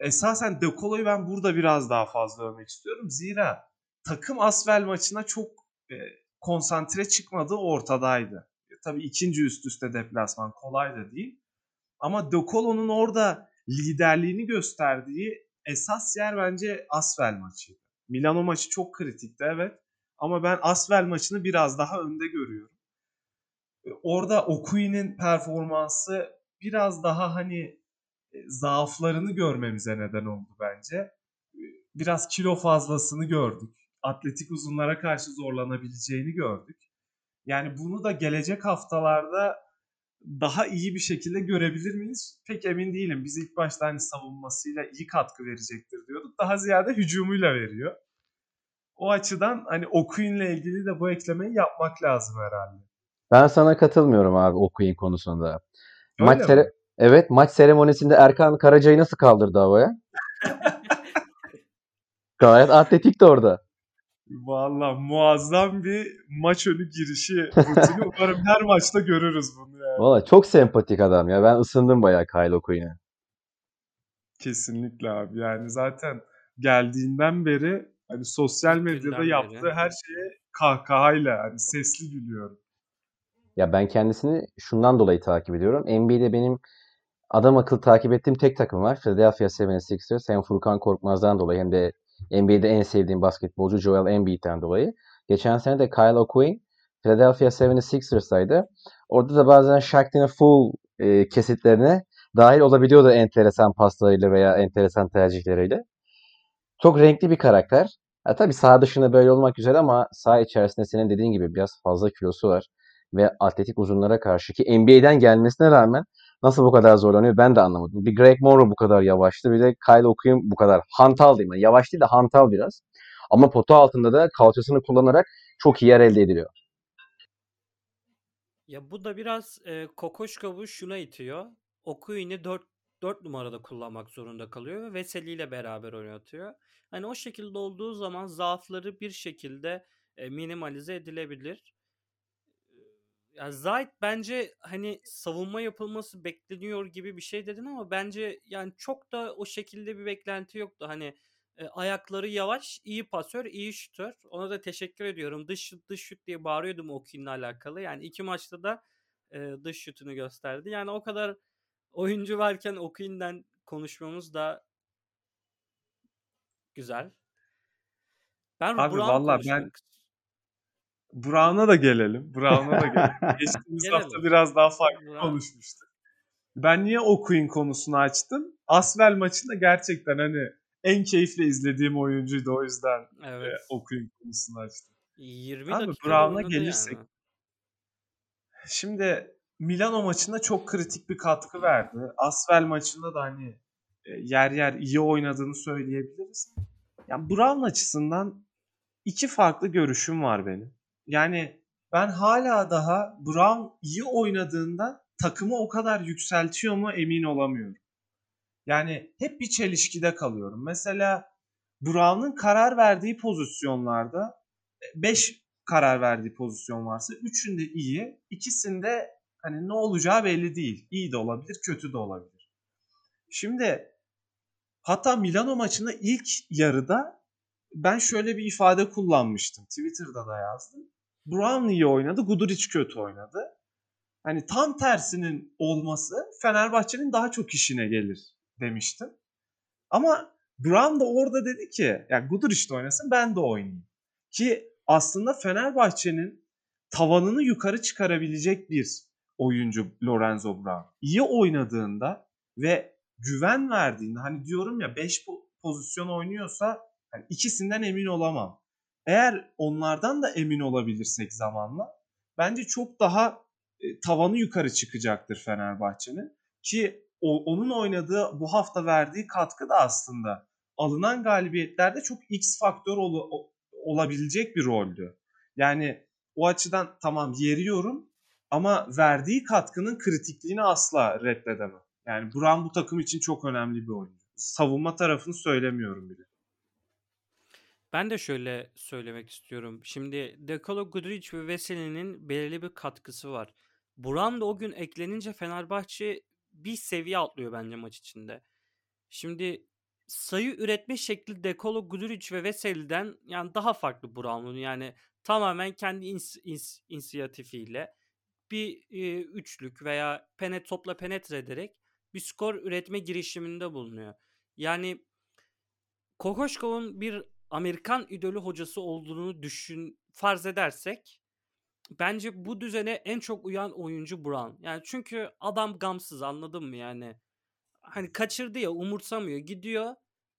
esasen De Colo'yu ben burada biraz daha fazla övmek istiyorum. Zira takım Asvel maçına çok e, konsantre çıkmadığı ortadaydı. E, tabii ikinci üst üste deplasman kolay da değil. Ama De Colo'nun orada liderliğini gösterdiği esas yer bence Asvel maçıydı. Milano maçı çok kritikti evet. Ama ben Asvel maçını biraz daha önde görüyorum. E, orada Okui'nin performansı biraz daha hani e, zaaflarını görmemize neden oldu bence. E, biraz kilo fazlasını gördük. Atletik uzunlara karşı zorlanabileceğini gördük. Yani bunu da gelecek haftalarda daha iyi bir şekilde görebilir miyiz? Pek emin değilim. Biz ilk başta hani savunmasıyla iyi katkı verecektir diyorduk. Daha ziyade hücumuyla veriyor. O açıdan hani Okuyun'la ilgili de bu eklemeyi yapmak lazım herhalde. Ben sana katılmıyorum abi Okuyun konusunda. Öyle maç sere- Evet maç seremonisinde Erkan Karaca'yı nasıl kaldırdı havaya? Gayet atletik de orada. Valla muazzam bir maç önü girişi rutini. Umarım her maçta görürüz bunu yani. Valla çok sempatik adam ya. Ben ısındım bayağı Kyle Okuyun'a. Kesinlikle abi. Yani zaten geldiğinden beri hani sosyal medyada yaptığı her şeye kahkahayla hani sesli gülüyorum. Ya ben kendisini şundan dolayı takip ediyorum. NBA'de benim adam akıllı takip ettiğim tek takım var. Philadelphia 76ers. Hem Furkan Korkmaz'dan dolayı hem de NBA'de en sevdiğim basketbolcu Joel Embiid'den dolayı. Geçen sene de Kyle O'Quinn Philadelphia 76ers'taydı. Orada da bazen Shaqtin'in full e, kesitlerine dahil olabiliyordu enteresan paslarıyla veya enteresan tercihleriyle. Çok renkli bir karakter. Ha, tabii saha dışında böyle olmak güzel ama saha içerisinde senin dediğin gibi biraz fazla kilosu var. Ve atletik uzunlara karşı ki NBA'den gelmesine rağmen nasıl bu kadar zorlanıyor ben de anlamadım. Bir Greg Monroe bu kadar yavaştı bir de Kyle O'Quinn bu kadar hantal değil mi? Yavaş değil de hantal biraz. Ama potu altında da kalçasını kullanarak çok iyi yer elde ediliyor. Ya bu da biraz e, Kokoşkov'u şuna itiyor. Okuyun'u 4 4 numarada kullanmak zorunda kalıyor ve Veseli ile beraber oynatıyor. Hani o şekilde olduğu zaman zaafları bir şekilde e, minimalize edilebilir. Ya Zayt bence hani savunma yapılması bekleniyor gibi bir şey dedin ama bence yani çok da o şekilde bir beklenti yoktu. Hani e, ayakları yavaş, iyi pasör, iyi şutör. Ona da teşekkür ediyorum. Dış şut, dış şut diye bağırıyordum Okin'le alakalı. Yani iki maçta da e, dış şutunu gösterdi. Yani o kadar oyuncu varken Okin'den konuşmamız da güzel. Ben Abi Brown valla ben Brown'a da gelelim. Brown'a da gelelim. Geçtiğimiz Gelelim. hafta biraz daha farklı Brown. konuşmuştuk. Ben niye o Queen konusunu açtım? Asvel maçında gerçekten hani en keyifle izlediğim oyuncuydu o yüzden e, Evet. o Queen konusunu açtım. 20 Abi dakika Brown'a gelirsek yani. Şimdi Milano maçında çok kritik bir katkı verdi. Asvel maçında da hani e, yer yer iyi oynadığını söyleyebiliriz. Yani Brown açısından iki farklı görüşüm var benim. Yani ben hala daha Brown iyi oynadığında takımı o kadar yükseltiyor mu emin olamıyorum. Yani hep bir çelişkide kalıyorum. Mesela Brown'un karar verdiği pozisyonlarda 5 karar verdiği pozisyon varsa üçünde iyi, ikisinde hani ne olacağı belli değil. İyi de olabilir, kötü de olabilir. Şimdi hatta Milano maçında ilk yarıda ben şöyle bir ifade kullanmıştım. Twitter'da da yazdım. Brown iyi oynadı, Guduric kötü oynadı. Hani tam tersinin olması Fenerbahçe'nin daha çok işine gelir demiştim. Ama Brown da orada dedi ki ya Guduric de oynasın ben de oynayayım. Ki aslında Fenerbahçe'nin tavanını yukarı çıkarabilecek bir oyuncu Lorenzo Brown. İyi oynadığında ve güven verdiğinde hani diyorum ya 5 pozisyon oynuyorsa hani ikisinden emin olamam. Eğer onlardan da emin olabilirsek zamanla bence çok daha e, tavanı yukarı çıkacaktır Fenerbahçe'nin. Ki o, onun oynadığı bu hafta verdiği katkı da aslında alınan galibiyetlerde çok X faktör ol, olabilecek bir roldü. Yani o açıdan tamam yeriyorum ama verdiği katkının kritikliğini asla reddedemem. Yani Brown bu takım için çok önemli bir oyuncu. Savunma tarafını söylemiyorum bile. Ben de şöyle söylemek istiyorum. Şimdi Dekolo Guduric ve Veseli'nin belirli bir katkısı var. Buran da o gün eklenince Fenerbahçe bir seviye atlıyor bence maç içinde. Şimdi sayı üretme şekli Dekolo Guduric ve Veseli'den yani daha farklı Buran'ın. Yani tamamen kendi ins- ins- inisiyatifiyle bir e, üçlük veya penet topla penetre ederek bir skor üretme girişiminde bulunuyor. Yani Kokoşkov'un bir Amerikan idolü hocası olduğunu düşün farz edersek bence bu düzene en çok uyan oyuncu Brown. Yani çünkü adam gamsız anladın mı yani? Hani kaçırdı ya umursamıyor gidiyor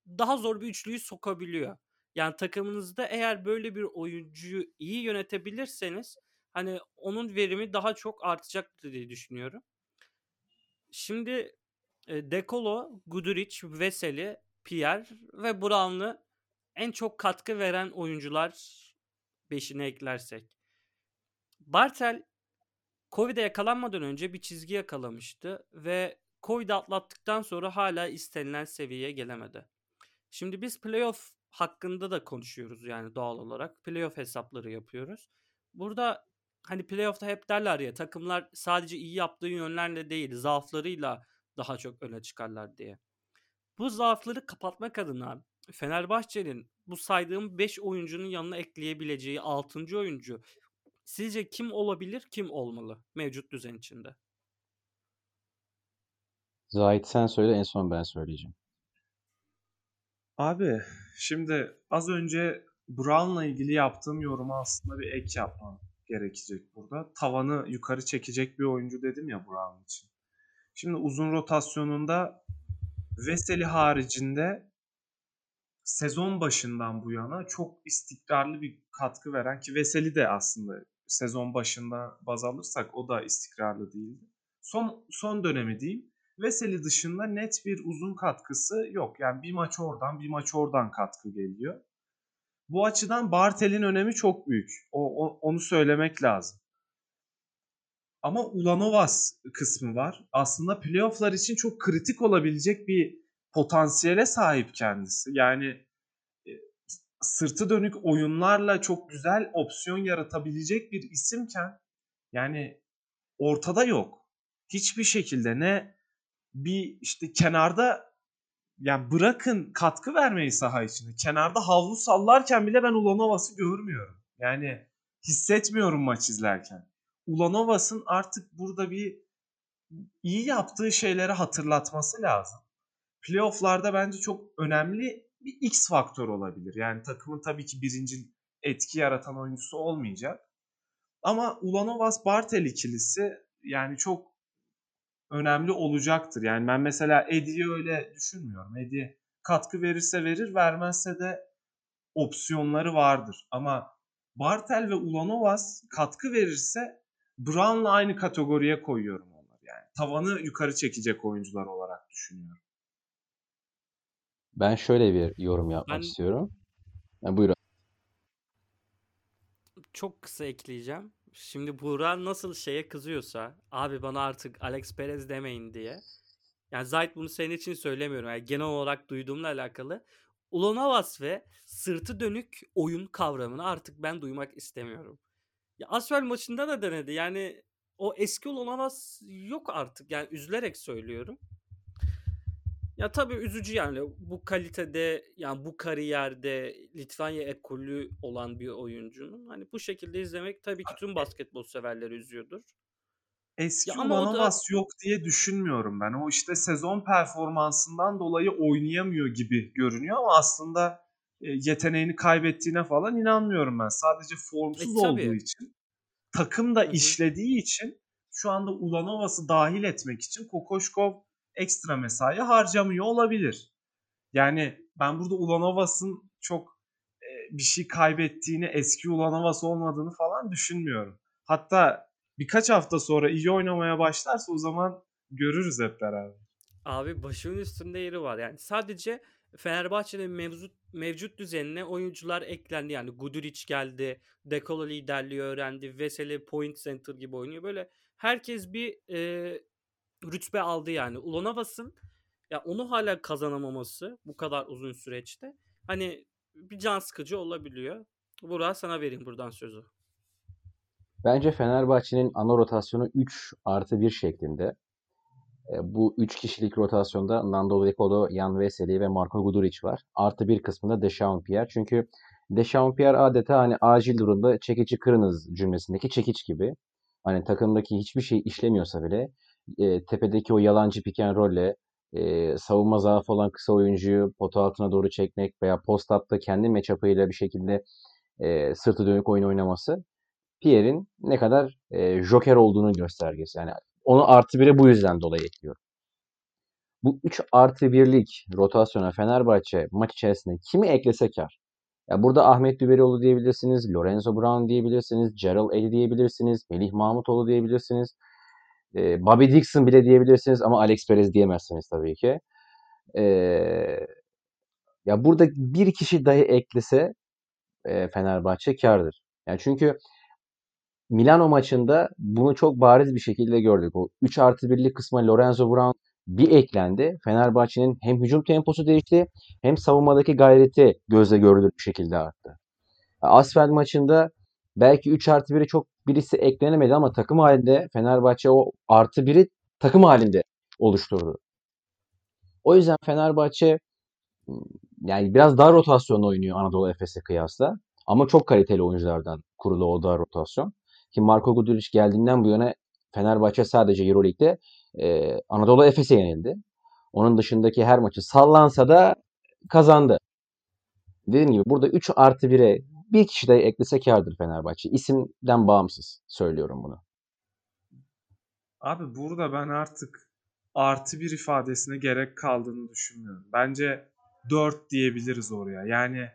daha zor bir üçlüyü sokabiliyor. Yani takımınızda eğer böyle bir oyuncuyu iyi yönetebilirseniz hani onun verimi daha çok artacaktır diye düşünüyorum. Şimdi e, Dekolo, Guduric, Veseli, Pierre ve Brown'ı en çok katkı veren oyuncular beşine eklersek. Bartel Covid'e yakalanmadan önce bir çizgi yakalamıştı ve Covid'i atlattıktan sonra hala istenilen seviyeye gelemedi. Şimdi biz playoff hakkında da konuşuyoruz yani doğal olarak. Playoff hesapları yapıyoruz. Burada hani playoff'ta hep derler ya takımlar sadece iyi yaptığı yönlerle değil zaaflarıyla daha çok öne çıkarlar diye. Bu zaafları kapatmak adına Fenerbahçe'nin bu saydığım 5 oyuncunun yanına ekleyebileceği 6. oyuncu sizce kim olabilir, kim olmalı mevcut düzen içinde? Zahit sen söyle en son ben söyleyeceğim. Abi şimdi az önce Brown'la ilgili yaptığım yoruma aslında bir ek yapmam gerekecek burada. Tavanı yukarı çekecek bir oyuncu dedim ya Brown için. Şimdi uzun rotasyonunda Veseli haricinde sezon başından bu yana çok istikrarlı bir katkı veren ki Veseli de aslında sezon başında baz alırsak o da istikrarlı değildi. Son son dönemi diyeyim. Veseli dışında net bir uzun katkısı yok. Yani bir maç oradan bir maç oradan katkı geliyor. Bu açıdan Bartel'in önemi çok büyük. O, o, onu söylemek lazım. Ama Ulanovas kısmı var. Aslında playofflar için çok kritik olabilecek bir potansiyele sahip kendisi. Yani e, sırtı dönük oyunlarla çok güzel opsiyon yaratabilecek bir isimken yani ortada yok. Hiçbir şekilde ne bir işte kenarda yani bırakın katkı vermeyi saha içinde. Kenarda havlu sallarken bile ben Ulanovas'ı görmüyorum. Yani hissetmiyorum maç izlerken. Ulanovas'ın artık burada bir iyi yaptığı şeyleri hatırlatması lazım. Playoff'larda bence çok önemli bir X faktör olabilir. Yani takımın tabii ki birinci etki yaratan oyuncusu olmayacak. Ama Ulanovas Bartel ikilisi yani çok önemli olacaktır. Yani ben mesela Eddie'yi öyle düşünmüyorum. Eddie katkı verirse verir, vermezse de opsiyonları vardır. Ama Bartel ve Ulanovas katkı verirse Brown'la aynı kategoriye koyuyorum onları. Yani tavanı yukarı çekecek oyuncular olarak düşünüyorum. Ben şöyle bir yorum yapmak Ben- istiyorum. Ha, buyurun. Çok kısa ekleyeceğim. Şimdi Buğra nasıl şeye kızıyorsa abi bana artık Alex Perez demeyin diye. Yani Zayt bunu senin için söylemiyorum. Yani genel olarak duyduğumla alakalı. Ulanovas ve sırtı dönük oyun kavramını artık ben duymak istemiyorum. Ya Asvel maçında da denedi. Yani o eski Ulanovas yok artık. Yani üzülerek söylüyorum. Ya tabii üzücü yani bu kalitede yani bu kariyerde Litvanya ekolü olan bir oyuncunun hani bu şekilde izlemek tabii ki tüm basketbol severleri üzüyordur. Eski Ya da- yok diye düşünmüyorum ben. O işte sezon performansından dolayı oynayamıyor gibi görünüyor ama aslında e, yeteneğini kaybettiğine falan inanmıyorum ben. Sadece formsuz E, tabii. olduğu için, takım da işlediği için şu anda Ulanovas'ı dahil etmek için Kokoşkov ekstra mesai harcamıyor olabilir. Yani ben burada Ulanovas'ın çok e, bir şey kaybettiğini, eski Ulanovas olmadığını falan düşünmüyorum. Hatta birkaç hafta sonra iyi oynamaya başlarsa o zaman görürüz hep beraber. Abi başımın üstünde yeri var. Yani sadece Fenerbahçe'nin mevcut mevcut düzenine oyuncular eklendi. Yani Guduric geldi, Dekolo liderliği öğrendi, Veseli point center gibi oynuyor. Böyle herkes bir e, rütbe aldı yani. Ulanovas'ın ya onu hala kazanamaması bu kadar uzun süreçte hani bir can sıkıcı olabiliyor. Burak sana vereyim buradan sözü. Bence Fenerbahçe'nin ana rotasyonu 3 artı 1 şeklinde. E, Bu 3 kişilik rotasyonda Nando De Colo, Jan Veseli ve Marco Guduric var. Artı bir kısmında Dechampierre. Çünkü Dechampierre adeta hani acil durumda çekici kırınız cümlesindeki çekiç gibi. Hani takımdaki hiçbir şey işlemiyorsa bile e, tepedeki o yalancı pick and roll'le e, savunma zaafı olan kısa oyuncuyu pota altına doğru çekmek veya post-up'ta kendi matchup'ıyla bir şekilde e, sırtı dönük oyun oynaması Pierre'in ne kadar e, joker olduğunun göstergesi. Yani onu artı bire bu yüzden dolayı ekliyorum. Bu 3 artı 1'lik rotasyona Fenerbahçe maç içerisinde kimi eklese kar. Ya burada Ahmet Düberioğlu diyebilirsiniz, Lorenzo Brown diyebilirsiniz, Gerald Eddy diyebilirsiniz, Melih Mahmutoğlu diyebilirsiniz, e, Bobby Dixon bile diyebilirsiniz ama Alex Perez diyemezsiniz tabii ki. E, ya burada bir kişi dahi eklese e, Fenerbahçe kardır. Yani çünkü Milano maçında bunu çok bariz bir şekilde gördük. O 3 artı 1'lik kısma Lorenzo Brown bir eklendi. Fenerbahçe'nin hem hücum temposu değişti hem savunmadaki gayreti gözle görülür bir şekilde arttı. Asfel maçında belki 3 artı 1'i çok birisi eklenemedi ama takım halinde Fenerbahçe o artı 1'i takım halinde oluşturdu. O yüzden Fenerbahçe yani biraz dar rotasyonla oynuyor Anadolu Efes'e kıyasla. Ama çok kaliteli oyunculardan kurulu o dar rotasyon. Ki Marco Guduric geldiğinden bu yana Fenerbahçe sadece Euroleague'de e, Anadolu Efes'e yenildi. Onun dışındaki her maçı sallansa da kazandı. Dediğim gibi burada 3 artı 1'e bir kişi de eklese kârdır Fenerbahçe. İsimden bağımsız söylüyorum bunu. Abi burada ben artık artı bir ifadesine gerek kaldığını düşünmüyorum. Bence 4 diyebiliriz oraya. Yani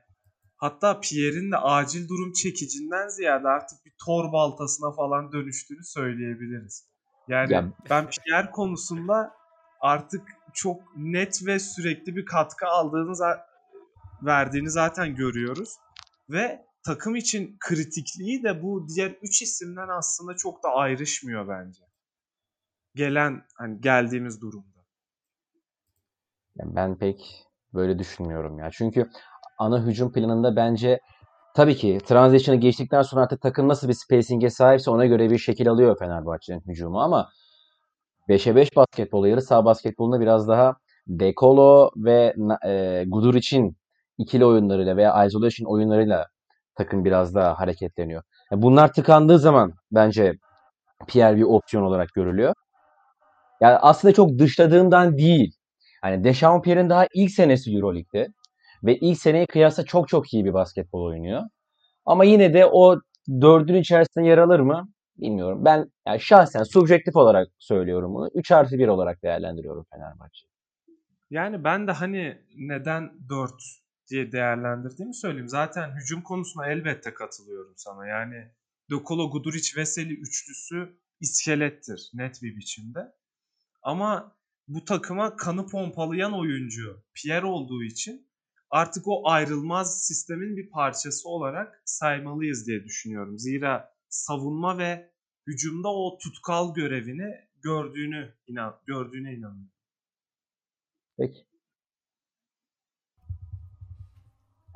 hatta Pierre'in de acil durum çekicinden ziyade artık bir tor baltasına falan dönüştüğünü söyleyebiliriz. Yani Ya ben Pierre konusunda artık çok net ve sürekli bir katkı aldığını verdiğini zaten görüyoruz. Ve takım için kritikliği de bu diğer 3 isimden aslında çok da ayrışmıyor bence. Gelen hani geldiğimiz durumda. Ben pek böyle düşünmüyorum ya. Çünkü ana hücum planında bence tabii ki transition'ı geçtikten sonra artık takım nasıl bir spacing'e sahipse ona göre bir şekil alıyor Fenerbahçe'nin hücumu ama 5'e 5 basketbolu, yarı saha basketbolunda biraz daha Dekolo ve e, Guduric'in ikili oyunlarıyla veya isolation oyunlarıyla takım biraz daha hareketleniyor. Yani bunlar tıkandığı zaman bence Pierre bir opsiyon olarak görülüyor. Yani aslında çok dışladığımdan değil. Hani Dechampierre'in daha ilk senesi Euroleague'de ve ilk seneye kıyasla çok çok iyi bir basketbol oynuyor. Ama yine de o dördün içerisinde yer alır mı? Bilmiyorum. Ben yani şahsen subjektif olarak söylüyorum bunu. 3 artı 1 olarak değerlendiriyorum Fenerbahçe. Yani ben de hani neden 4 diye değerlendirdiğimi söyleyeyim. Zaten hücum konusuna elbette katılıyorum sana. Yani Dokolo, Guduric, Veseli üçlüsü iskelettir net bir biçimde. Ama bu takıma kanı pompalayan oyuncu Pierre olduğu için artık o ayrılmaz sistemin bir parçası olarak saymalıyız diye düşünüyorum. Zira savunma ve hücumda o tutkal görevini gördüğünü inan gördüğüne inanıyorum. Peki.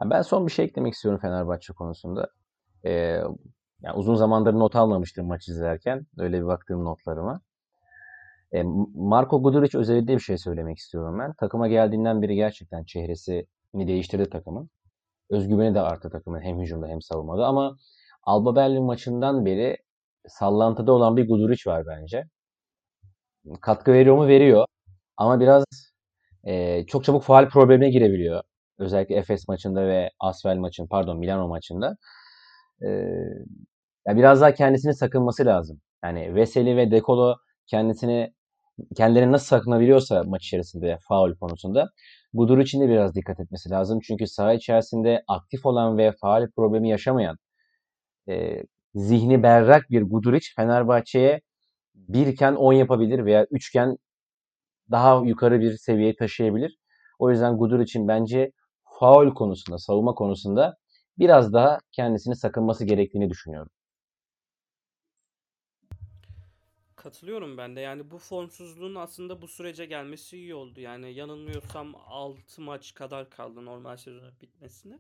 Ya Ben son bir şey eklemek istiyorum Fenerbahçe konusunda. Ee, yani uzun zamandır not almamıştım maç izlerken. Öyle bir baktığım notlarıma. E, Marko Guduric özelinde bir şey söylemek istiyorum ben. Takıma geldiğinden beri gerçekten çehresini değiştirdi takımın. Özgüveni de arttı takımın hem hücumda hem savunmada ama Alba Berlin maçından beri sallantıda olan bir Guduric var bence. Katkı veriyor mu? Veriyor. Ama biraz e, çok çabuk faal problemine girebiliyor. Özellikle Efes maçında ve Asvel maçın, pardon Milano maçında. E, biraz daha kendisini sakınması lazım. Yani Veseli ve Dekolo kendisini kendilerini nasıl sakınabiliyorsa maç içerisinde faul konusunda Gudur için de biraz dikkat etmesi lazım. Çünkü saha içerisinde aktif olan ve faal problemi yaşamayan e, zihni berrak bir Guduric Fenerbahçe'ye birken 10 yapabilir veya üçken daha yukarı bir seviyeye taşıyabilir. O yüzden Gudur için bence faul konusunda, savunma konusunda biraz daha kendisini sakınması gerektiğini düşünüyorum. Katılıyorum ben de. Yani bu formsuzluğun aslında bu sürece gelmesi iyi oldu. Yani yanılmıyorsam 6 maç kadar kaldı normal sezonun bitmesine.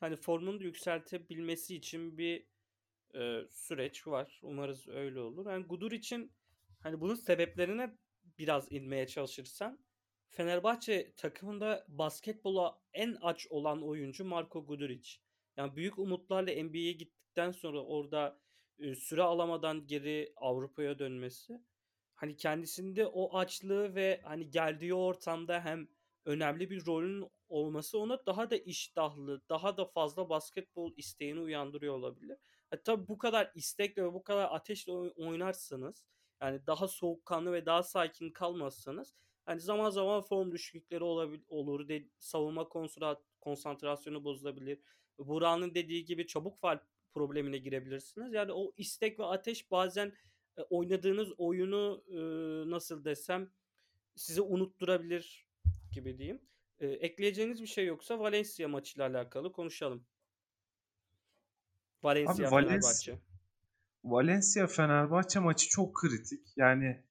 Hani formunu yükseltebilmesi için bir e, süreç var. Umarız öyle olur. Yani Gudur için hani bunun sebeplerine biraz inmeye çalışırsam Fenerbahçe takımında basketbola en aç olan oyuncu Marko Guduric. Yani büyük umutlarla NBA'ye gittikten sonra orada e, süre alamadan geri Avrupa'ya dönmesi hani kendisinde o açlığı ve hani geldiği ortamda hem önemli bir rolün olması ona daha da iştahlı, daha da fazla basketbol isteğini uyandırıyor olabilir. E, tabii bu kadar istekle ve bu kadar ateşle oy- oynarsanız yani daha soğukkanlı ve daha sakin kalmazsanız hani zaman zaman form düşüklükleri olabilir, olur. De, savunma konstra- konsantrasyonu bozulabilir. Burak'ın dediği gibi çabuk faal problemine girebilirsiniz. Yani o istek ve ateş bazen e, oynadığınız oyunu e, nasıl desem size unutturabilir gibi diyeyim. E, ekleyeceğiniz bir şey yoksa Valencia maçıyla alakalı konuşalım. Valencia Abi Fenerbahçe. Valencia Fenerbahçe maçı çok kritik. Yani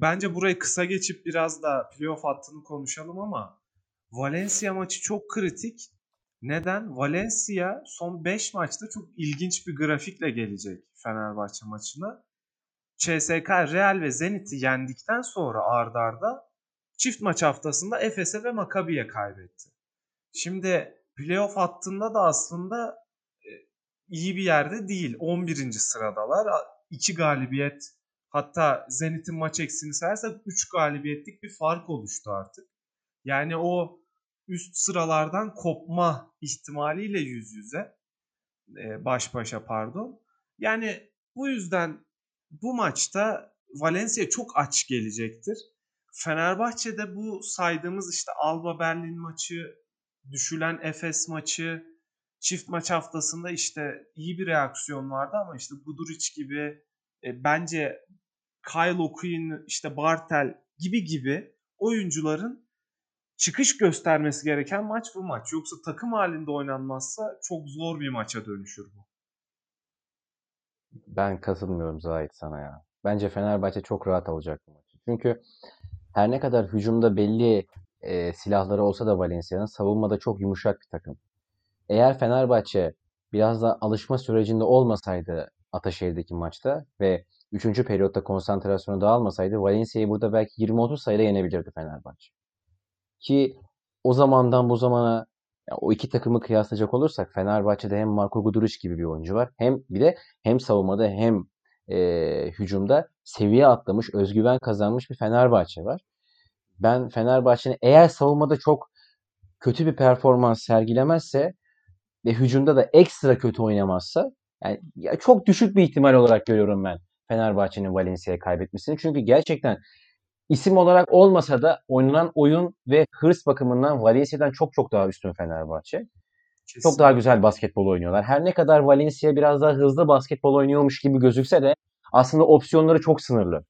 bence burayı kısa geçip biraz da playoff hattını konuşalım ama Valencia maçı çok kritik. Neden? Valencia son 5 maçta çok ilginç bir grafikle gelecek Fenerbahçe maçına. CSK, Real ve Zenit'i yendikten sonra ard arda çift maç haftasında Efes'e ve Maccabi'ye kaybetti. Şimdi playoff hattında da aslında e, iyi bir yerde değil. 11. sıradalar. 2 galibiyet Hatta Zenit'in maç eksiğini sayarsak 3 galibiyetlik bir fark oluştu artık. Yani o üst sıralardan kopma ihtimaliyle yüz yüze e, baş başa pardon. Yani bu yüzden bu maçta Valencia çok aç gelecektir. Fenerbahçe'de bu saydığımız işte Alba Berlin maçı, düşülen Efes maçı, çift maç haftasında işte iyi bir reaksiyon vardı ama işte Guduric gibi e, bence Kyle O'Quinn, işte Bartel gibi gibi oyuncuların çıkış göstermesi gereken maç bu maç. Yoksa takım halinde oynanmazsa çok zor bir maça dönüşür bu. Ben katılmıyorum Zahit sana ya. Bence Fenerbahçe çok rahat alacak bu maçı. Çünkü her ne kadar hücumda belli e, silahları olsa da Valencia'nın savunmada çok yumuşak bir takım. Eğer Fenerbahçe biraz da alışma sürecinde olmasaydı Ataşehir'deki maçta ve 3. periyotta konsantrasyonu dağılmasaydı Valencia'yı burada belki 20-30 sayıyla yenebilirdi Fenerbahçe. Ki o zamandan bu zamana ya o iki takımı kıyaslayacak olursak Fenerbahçe'de hem Marco Guduric gibi bir oyuncu var. Hem bir de hem savunmada hem e, hücumda seviye atlamış, özgüven kazanmış bir Fenerbahçe var. Ben Fenerbahçe'nin eğer savunmada çok kötü bir performans sergilemezse ve hücumda da ekstra kötü oynamazsa yani ya çok düşük bir ihtimal olarak görüyorum ben Fenerbahçe'nin Valencia'ya kaybetmesini. Çünkü gerçekten isim olarak olmasa da oynanan oyun ve hırs bakımından Valencia'dan çok çok daha üstün Fenerbahçe. Kesinlikle. Çok daha güzel basketbol oynuyorlar. Her ne kadar Valencia biraz daha hızlı basketbol oynuyormuş gibi gözükse de aslında opsiyonları çok sınırlı.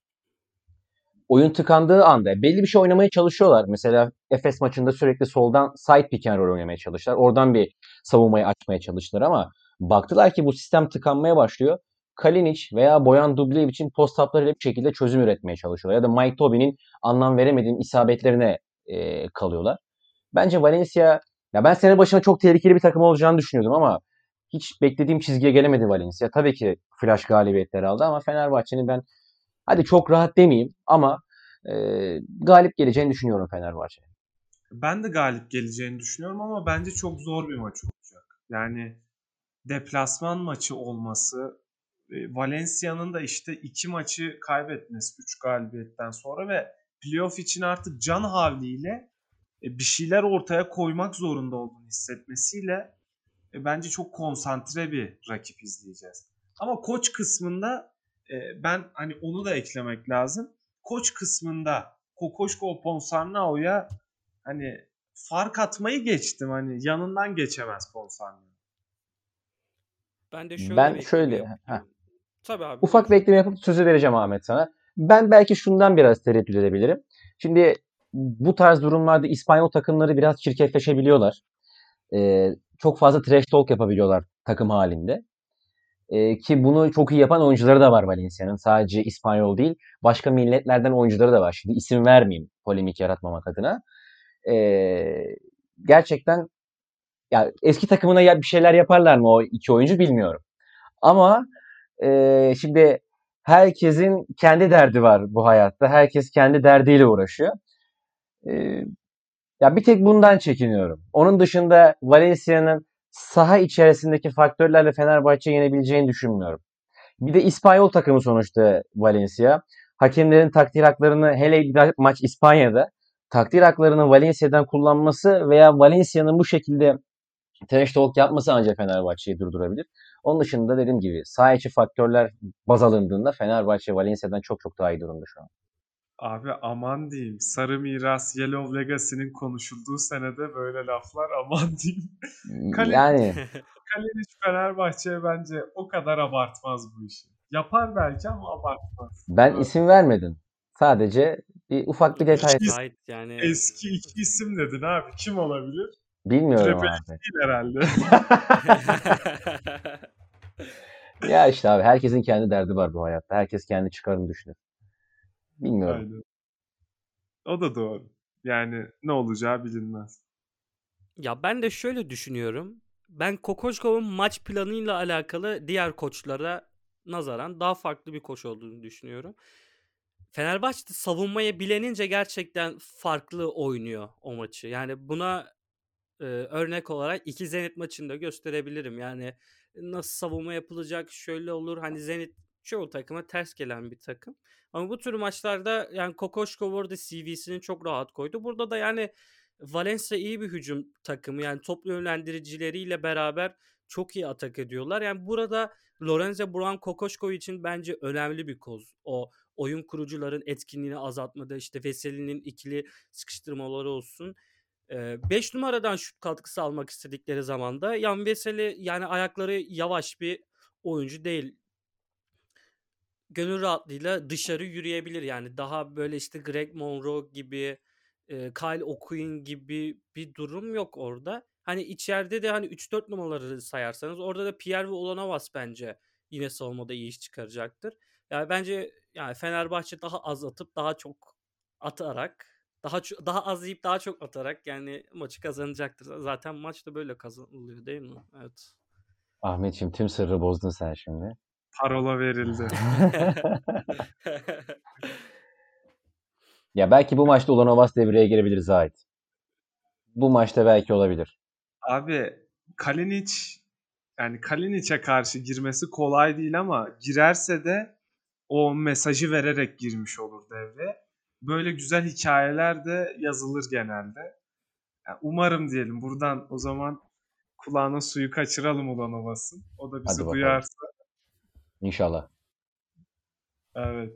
Oyun tıkandığı anda belli bir şey oynamaya çalışıyorlar. Mesela Efes maçında sürekli soldan side pick and roll oynamaya çalıştılar. Oradan bir savunmayı açmaya çalıştılar ama baktılar ki bu sistem tıkanmaya başlıyor. Kalinic veya Boyan Dublev için post-up'larıyla bir şekilde çözüm üretmeye çalışıyorlar. Ya da Mike Tobin'in anlam veremediğim isabetlerine e, kalıyorlar. Bence Valencia ya ben sene başına çok tehlikeli bir takım olacağını düşünüyordum ama hiç beklediğim çizgiye gelemedi Valencia. Tabii ki flash galibiyetler aldı ama Fenerbahçe'nin ben hadi çok rahat demeyeyim ama e, galip geleceğini düşünüyorum Fenerbahçe. Ben de galip geleceğini düşünüyorum ama bence çok zor bir maç olacak. Yani deplasman maçı olması, e, Valencia'nın da işte iki maçı kaybetmesi 3 galibiyetten sonra ve playoff için artık can havliyle e, bir şeyler ortaya koymak zorunda olduğunu hissetmesiyle e, bence çok konsantre bir rakip izleyeceğiz. Ama koç kısmında ben hani onu da eklemek lazım. Koç kısmında Kokoşko Ponsarnao'ya hani fark atmayı geçtim. Hani yanından geçemez Ponsarnao. Ben de şöyle Ben bir şöyle, heh. Tabii abi. Ufak bir ekleme yapıp sözü vereceğim Ahmet sana. Ben belki şundan biraz tereddüt edebilirim. Şimdi bu tarz durumlarda İspanyol takımları biraz çirkefleşebiliyorlar. Ee, çok fazla trash talk yapabiliyorlar takım halinde. Ee, ki bunu çok iyi yapan oyuncuları da var Valencia'nın. Sadece İspanyol değil, başka milletlerden oyuncuları da var. Şimdi isim vermeyeyim polemik yaratmamak adına. Ee, gerçekten ya eski takımına bir şeyler yaparlar mı o iki oyuncu bilmiyorum. Ama e, şimdi herkesin kendi derdi var bu hayatta. Herkes kendi derdiyle uğraşıyor. E, ya bir tek bundan çekiniyorum. Onun dışında Valencia'nın saha içerisindeki faktörlerle Fenerbahçe yenebileceğini düşünmüyorum. Bir de İspanyol takımı sonuçta Valencia. Hakemlerin takdir haklarını hele maç İspanya'da takdir haklarını Valencia'dan kullanması veya Valencia'nın bu şekilde trash talk yapması ancak Fenerbahçe'yi durdurabilir. Onun dışında dediğim gibi sağ içi faktörler baz alındığında Fenerbahçe Valencia'dan çok çok daha iyi durumda şu an. Abi aman diyeyim. Sarı Miras Yellow Legacy'nin konuşulduğu senede böyle laflar aman diyeyim. Kalinic, Yani Kalinic Fenerbahçe'ye bence o kadar abartmaz bu işi. Yapar belki ama abartmaz. ben Evet. isim vermedim. Sadece bir ufak bir detay İki- yani Eski iki isim dedin abi. Kim olabilir? Bilmiyorum Trepeli abi. değil herhalde. Ya işte abi herkesin kendi derdi var bu hayatta. Herkes kendi çıkarını düşünür. Bilmiyorum. Aynen. O da doğru. Yani ne olacağı bilinmez. Ya ben de şöyle düşünüyorum. Ben Kokoşkov'un maç planıyla alakalı diğer koçlara nazaran daha farklı bir koç olduğunu düşünüyorum. Fenerbahçe savunmaya bilenince gerçekten farklı oynuyor o maçı. Yani buna e, örnek olarak iki Zenit maçında gösterebilirim. Yani nasıl savunma yapılacak şöyle olur. Hani Zenit çoğu takıma ters gelen bir takım. Ama bu tür maçlarda yani Kokoşko burada CV'sini çok rahat koydu. Burada da yani Valencia iyi bir hücum takımı. Yani top yönlendiricileriyle beraber çok iyi atak ediyorlar. Yani burada Lorenzo Brown Kokoşko için bence önemli bir koz. O oyun kurucuların etkinliğini azaltmada işte Veseli'nin ikili sıkıştırmaları olsun. 5 numaradan şut katkısı almak istedikleri zaman da Yan Veseli yani ayakları yavaş bir oyuncu değil. Gönül rahatlığıyla dışarı yürüyebilir. Yani daha böyle işte Greg Monroe gibi, Kyle O'Quinn gibi bir durum yok orada. Hani içeride de hani 3-4 numaraları sayarsanız orada da Pierre ve Ulanovas bence yine savunmada iyi iş çıkaracaktır. Yani bence yani Fenerbahçe daha az atıp daha çok atarak daha daha az yiyip daha çok atarak yani maçı kazanacaktır. Zaten maç da böyle kazanılıyor değil mi? Evet. Ahmetciğim tüm sırrı bozdun sen şimdi. Parola verildi. ya belki bu maçta Ulanovas devreye girebilir Zahit. Bu maçta belki olabilir. Abi Kalinic yani Kalinic'e karşı girmesi kolay değil ama girerse de o mesajı vererek girmiş olur devre. Böyle güzel hikayeler de yazılır genelde. Yani umarım diyelim buradan o zaman kulağına suyu kaçıralım ulan ovasın. O da bizi duyarsa. İnşallah. Evet.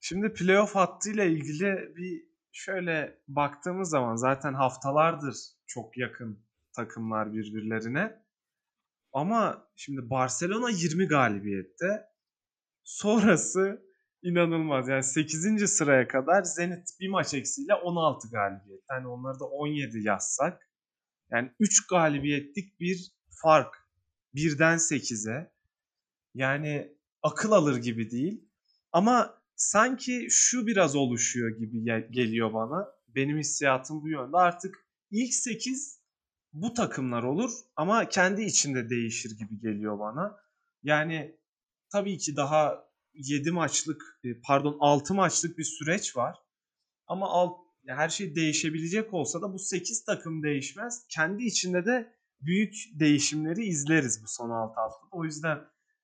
Şimdi playoff hattıyla ilgili bir şöyle baktığımız zaman zaten haftalardır çok yakın takımlar birbirlerine. Ama şimdi Barcelona 20 galibiyette. Sonrası inanılmaz. Yani 8. sıraya kadar Zenit bir maç eksiyle 16 galibiyet. Yani onları da 17 yazsak. Yani 3 galibiyetlik bir fark. Birden 8'e. Yani akıl alır gibi değil. Ama sanki şu biraz oluşuyor gibi geliyor bana. Benim hissiyatım bu yönde. Artık ilk 8 bu takımlar olur ama kendi içinde değişir gibi geliyor bana. Yani tabii ki daha 7 maçlık e, pardon 6 maçlık bir süreç var. Ama alt, her şey değişebilecek olsa da bu 8 takım değişmez. Kendi içinde de büyük değişimleri izleriz bu son 6 haftada. O yüzden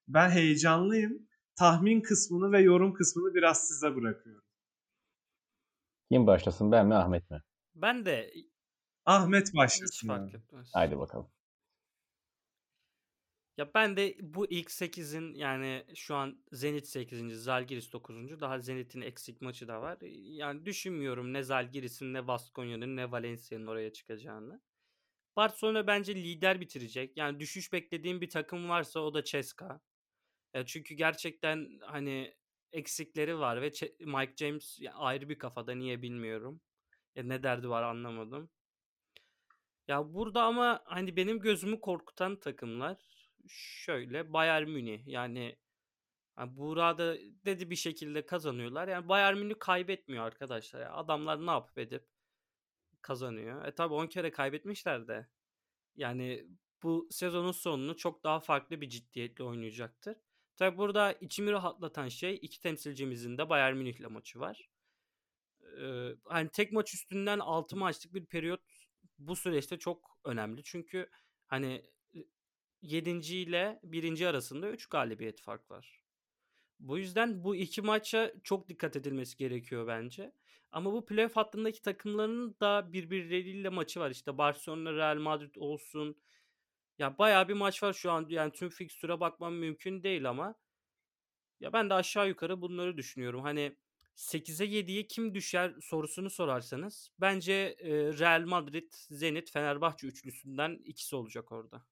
ben heyecanlıyım. Tahmin kısmını ve yorum kısmını biraz size bırakıyorum. Kim başlasın ben mi Ahmet mi? Ben de Ahmet başlasın. Hiç fark etmez. Haydi bakalım. Ya ben de bu ilk 8'in yani şu an Zenit 8. Zalgiris 9. Daha Zenit'in eksik maçı da var. Yani düşünmüyorum ne Zalgiris'in ne Baskonya'nın ne Valencia'nın oraya çıkacağını. Barcelona bence lider bitirecek. Yani düşüş beklediğim bir takım varsa o da Ceska. Ya çünkü gerçekten hani eksikleri var ve Mike James ayrı bir kafada niye bilmiyorum. Ya ne derdi var anlamadım. Ya burada ama hani benim gözümü korkutan takımlar şöyle Bayern Münih yani yani Buğra'da dedi bir şekilde kazanıyorlar. Yani Bayern Münih kaybetmiyor arkadaşlar. Yani adamlar ne yapıp edip kazanıyor. E tabi 10 kere kaybetmişler de. Yani bu sezonun sonunu çok daha farklı bir ciddiyetle oynayacaktır. Tabi burada içimi rahatlatan şey iki temsilcimizin de Bayern Münih'le maçı var. Ee, hani tek maç üstünden 6 maçlık bir periyot bu süreçte çok önemli. Çünkü hani 7. ile 1. arasında 3 galibiyet fark var. Bu yüzden bu iki maça çok dikkat edilmesi gerekiyor bence. Ama bu playoff hattındaki takımların da birbirleriyle maçı var. İşte Barcelona, Real Madrid olsun. Ya bayağı bir maç var şu an. Yani tüm fikstüre bakmam mümkün değil ama. Ya ben de aşağı yukarı bunları düşünüyorum. Hani 8'e 7'ye kim düşer sorusunu sorarsanız bence Real Madrid, Zenit, Fenerbahçe üçlüsünden ikisi olacak orada.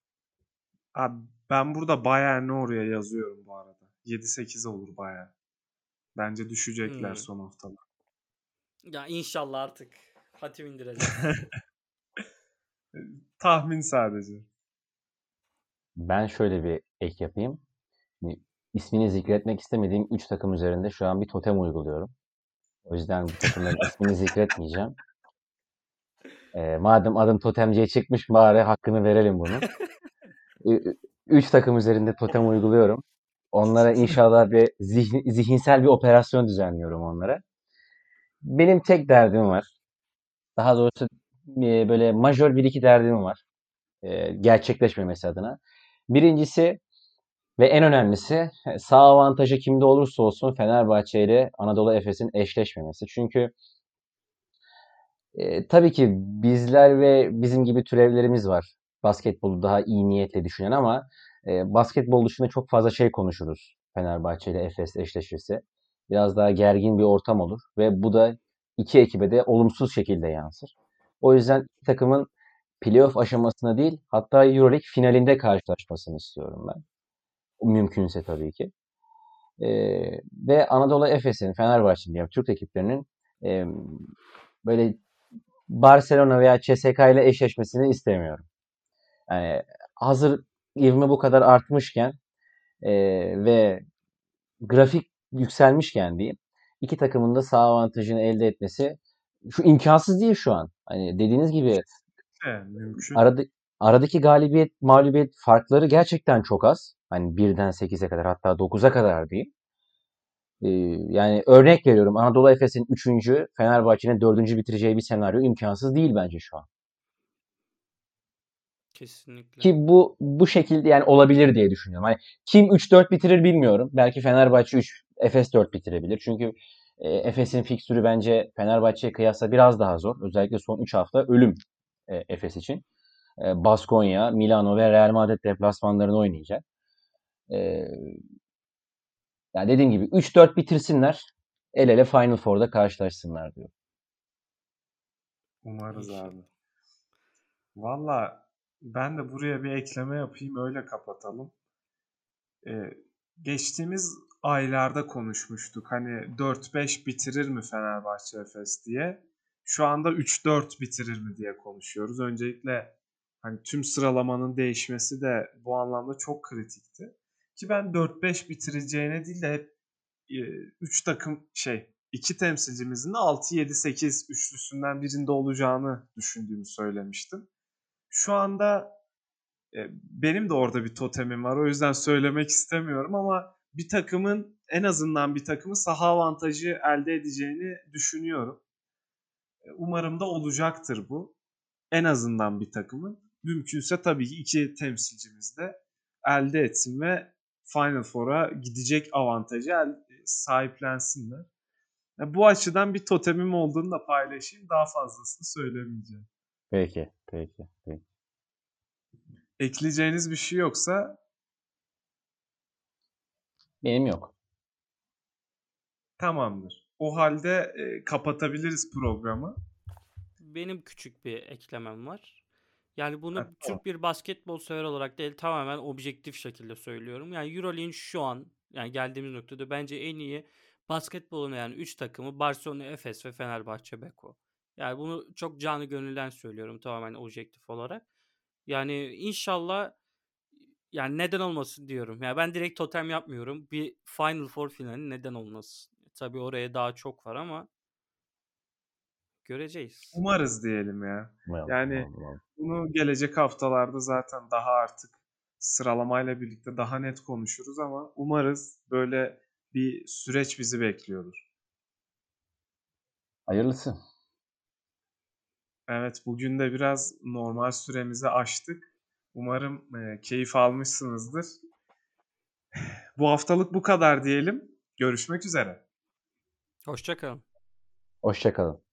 Abi ben burada Bayern'i oraya yazıyorum bu arada. 7-8 olur Bayern. Bence düşecekler hmm. son haftalar. Ya inşallah artık. Hatim indireceğiz. Tahmin sadece. Ben şöyle bir ek yapayım. İsmini zikretmek istemediğim 3 takım üzerinde şu an bir totem uyguluyorum. O yüzden bu takımların ismini zikretmeyeceğim. Ee, madem adım totemciye çıkmış bari hakkını verelim bunu. Üç takım üzerinde totem uyguluyorum. Onlara inşallah bir zihn, zihinsel bir operasyon düzenliyorum onlara. Benim tek derdim var. Daha doğrusu e, böyle majör bir iki derdim var. E, gerçekleşmemesi adına. Birincisi Ve en önemlisi sağ avantajı kimde olursa olsun Fenerbahçe ile Anadolu Efes'in eşleşmemesi. Çünkü e, tabii ki bizler ve bizim gibi türevlerimiz var. Basketbolu daha iyi niyetle düşünen ama e, basketbol dışında çok fazla şey konuşuruz Fenerbahçe ile Efes eşleşirse. Biraz daha gergin bir ortam olur ve bu da iki ekibe de olumsuz şekilde yansır. O yüzden takımın playoff aşamasında değil hatta Euroleague finalinde karşılaşmasını istiyorum ben. Mümkünse tabii ki. E, ve Anadolu Efes'in, Fenerbahçe'nin yani Türk ekiplerinin e, böyle Barcelona veya CSK ile eşleşmesini istemiyorum. Yani hazır ivme bu kadar artmışken e, ve grafik yükselmişken diyeyim iki takımın da sağ avantajını elde etmesi şu imkansız değil şu an. Hani dediğiniz gibi arada, aradaki galibiyet mağlubiyet farkları gerçekten çok az. Hani 1'den 8'e kadar hatta 9'a kadar diyeyim. Ee, yani örnek veriyorum Anadolu Efes'in 3. Fenerbahçe'nin 4. bitireceği bir senaryo imkansız değil bence şu an. Kesinlikle. Ki bu bu şekilde yani olabilir diye düşünüyorum. Hani kim 3-4 bitirir bilmiyorum. Belki Fenerbahçe 3, Efes 4 bitirebilir. Çünkü e, Efes'in fikstürü bence Fenerbahçe'ye kıyasla biraz daha zor. Özellikle son 3 hafta ölüm e, Efes için. E, Baskonya, Milano ve Real Madrid deplasmanlarını oynayacak. E, yani dediğim gibi 3-4 bitirsinler. El ele Final Four'da karşılaşsınlar diyor. Umarız abi. Valla ben de buraya bir ekleme yapayım öyle kapatalım. Ee, geçtiğimiz aylarda konuşmuştuk. Hani 4-5 bitirir mi Fenerbahçe Efes diye. Şu anda 3-4 bitirir mi diye konuşuyoruz. Öncelikle hani tüm sıralamanın değişmesi de bu anlamda çok kritikti. Ki ben 4-5 bitireceğine değil de hep 3 takım şey iki temsilcimizin de 6-7-8 üçlüsünden birinde olacağını düşündüğümü söylemiştim. Şu anda e, benim de orada bir totemim var. O yüzden söylemek istemiyorum ama bir takımın en azından bir takımın saha avantajı elde edeceğini düşünüyorum. E, Umarım da olacaktır bu. En azından bir takımın. Mümkünse tabii ki iki temsilcimiz de elde etsin ve Final Four'a gidecek avantajı el, sahiplensinler. Ya bu açıdan bir totemim olduğunu da paylaşayım. Daha fazlasını söylemeyeceğim. Peki, peki, peki. Ekleyeceğiniz bir şey yoksa Benim yok. tamamdır. O halde e, kapatabiliriz programı. Benim küçük bir eklemem var. Yani bunu tamam. Türk bir basketbol sever olarak değil tamamen objektif şekilde söylüyorum. Yani EuroLeague'in şu an yani geldiğimiz noktada bence en iyi basketbolun yani 3 takımı Barcelona, Efes ve Fenerbahçe Beko. Yani bunu çok canı gönülden söylüyorum tamamen objektif olarak. Yani inşallah yani neden olmasın diyorum. Yani ben direkt totem yapmıyorum. Bir Final Four finali neden olmasın. Tabii oraya daha çok var ama göreceğiz. Umarız diyelim ya. Umarım, Yani- umarım, umarım. Bunu gelecek haftalarda zaten daha artık sıralamayla birlikte daha net konuşuruz ama umarız böyle bir süreç bizi bekliyordur. Hayırlısı. Evet bugün de biraz normal süremizi aştık. Umarım e, keyif almışsınızdır. Bu haftalık bu kadar diyelim. Görüşmek üzere. Hoşçakalın. Hoşçakalın.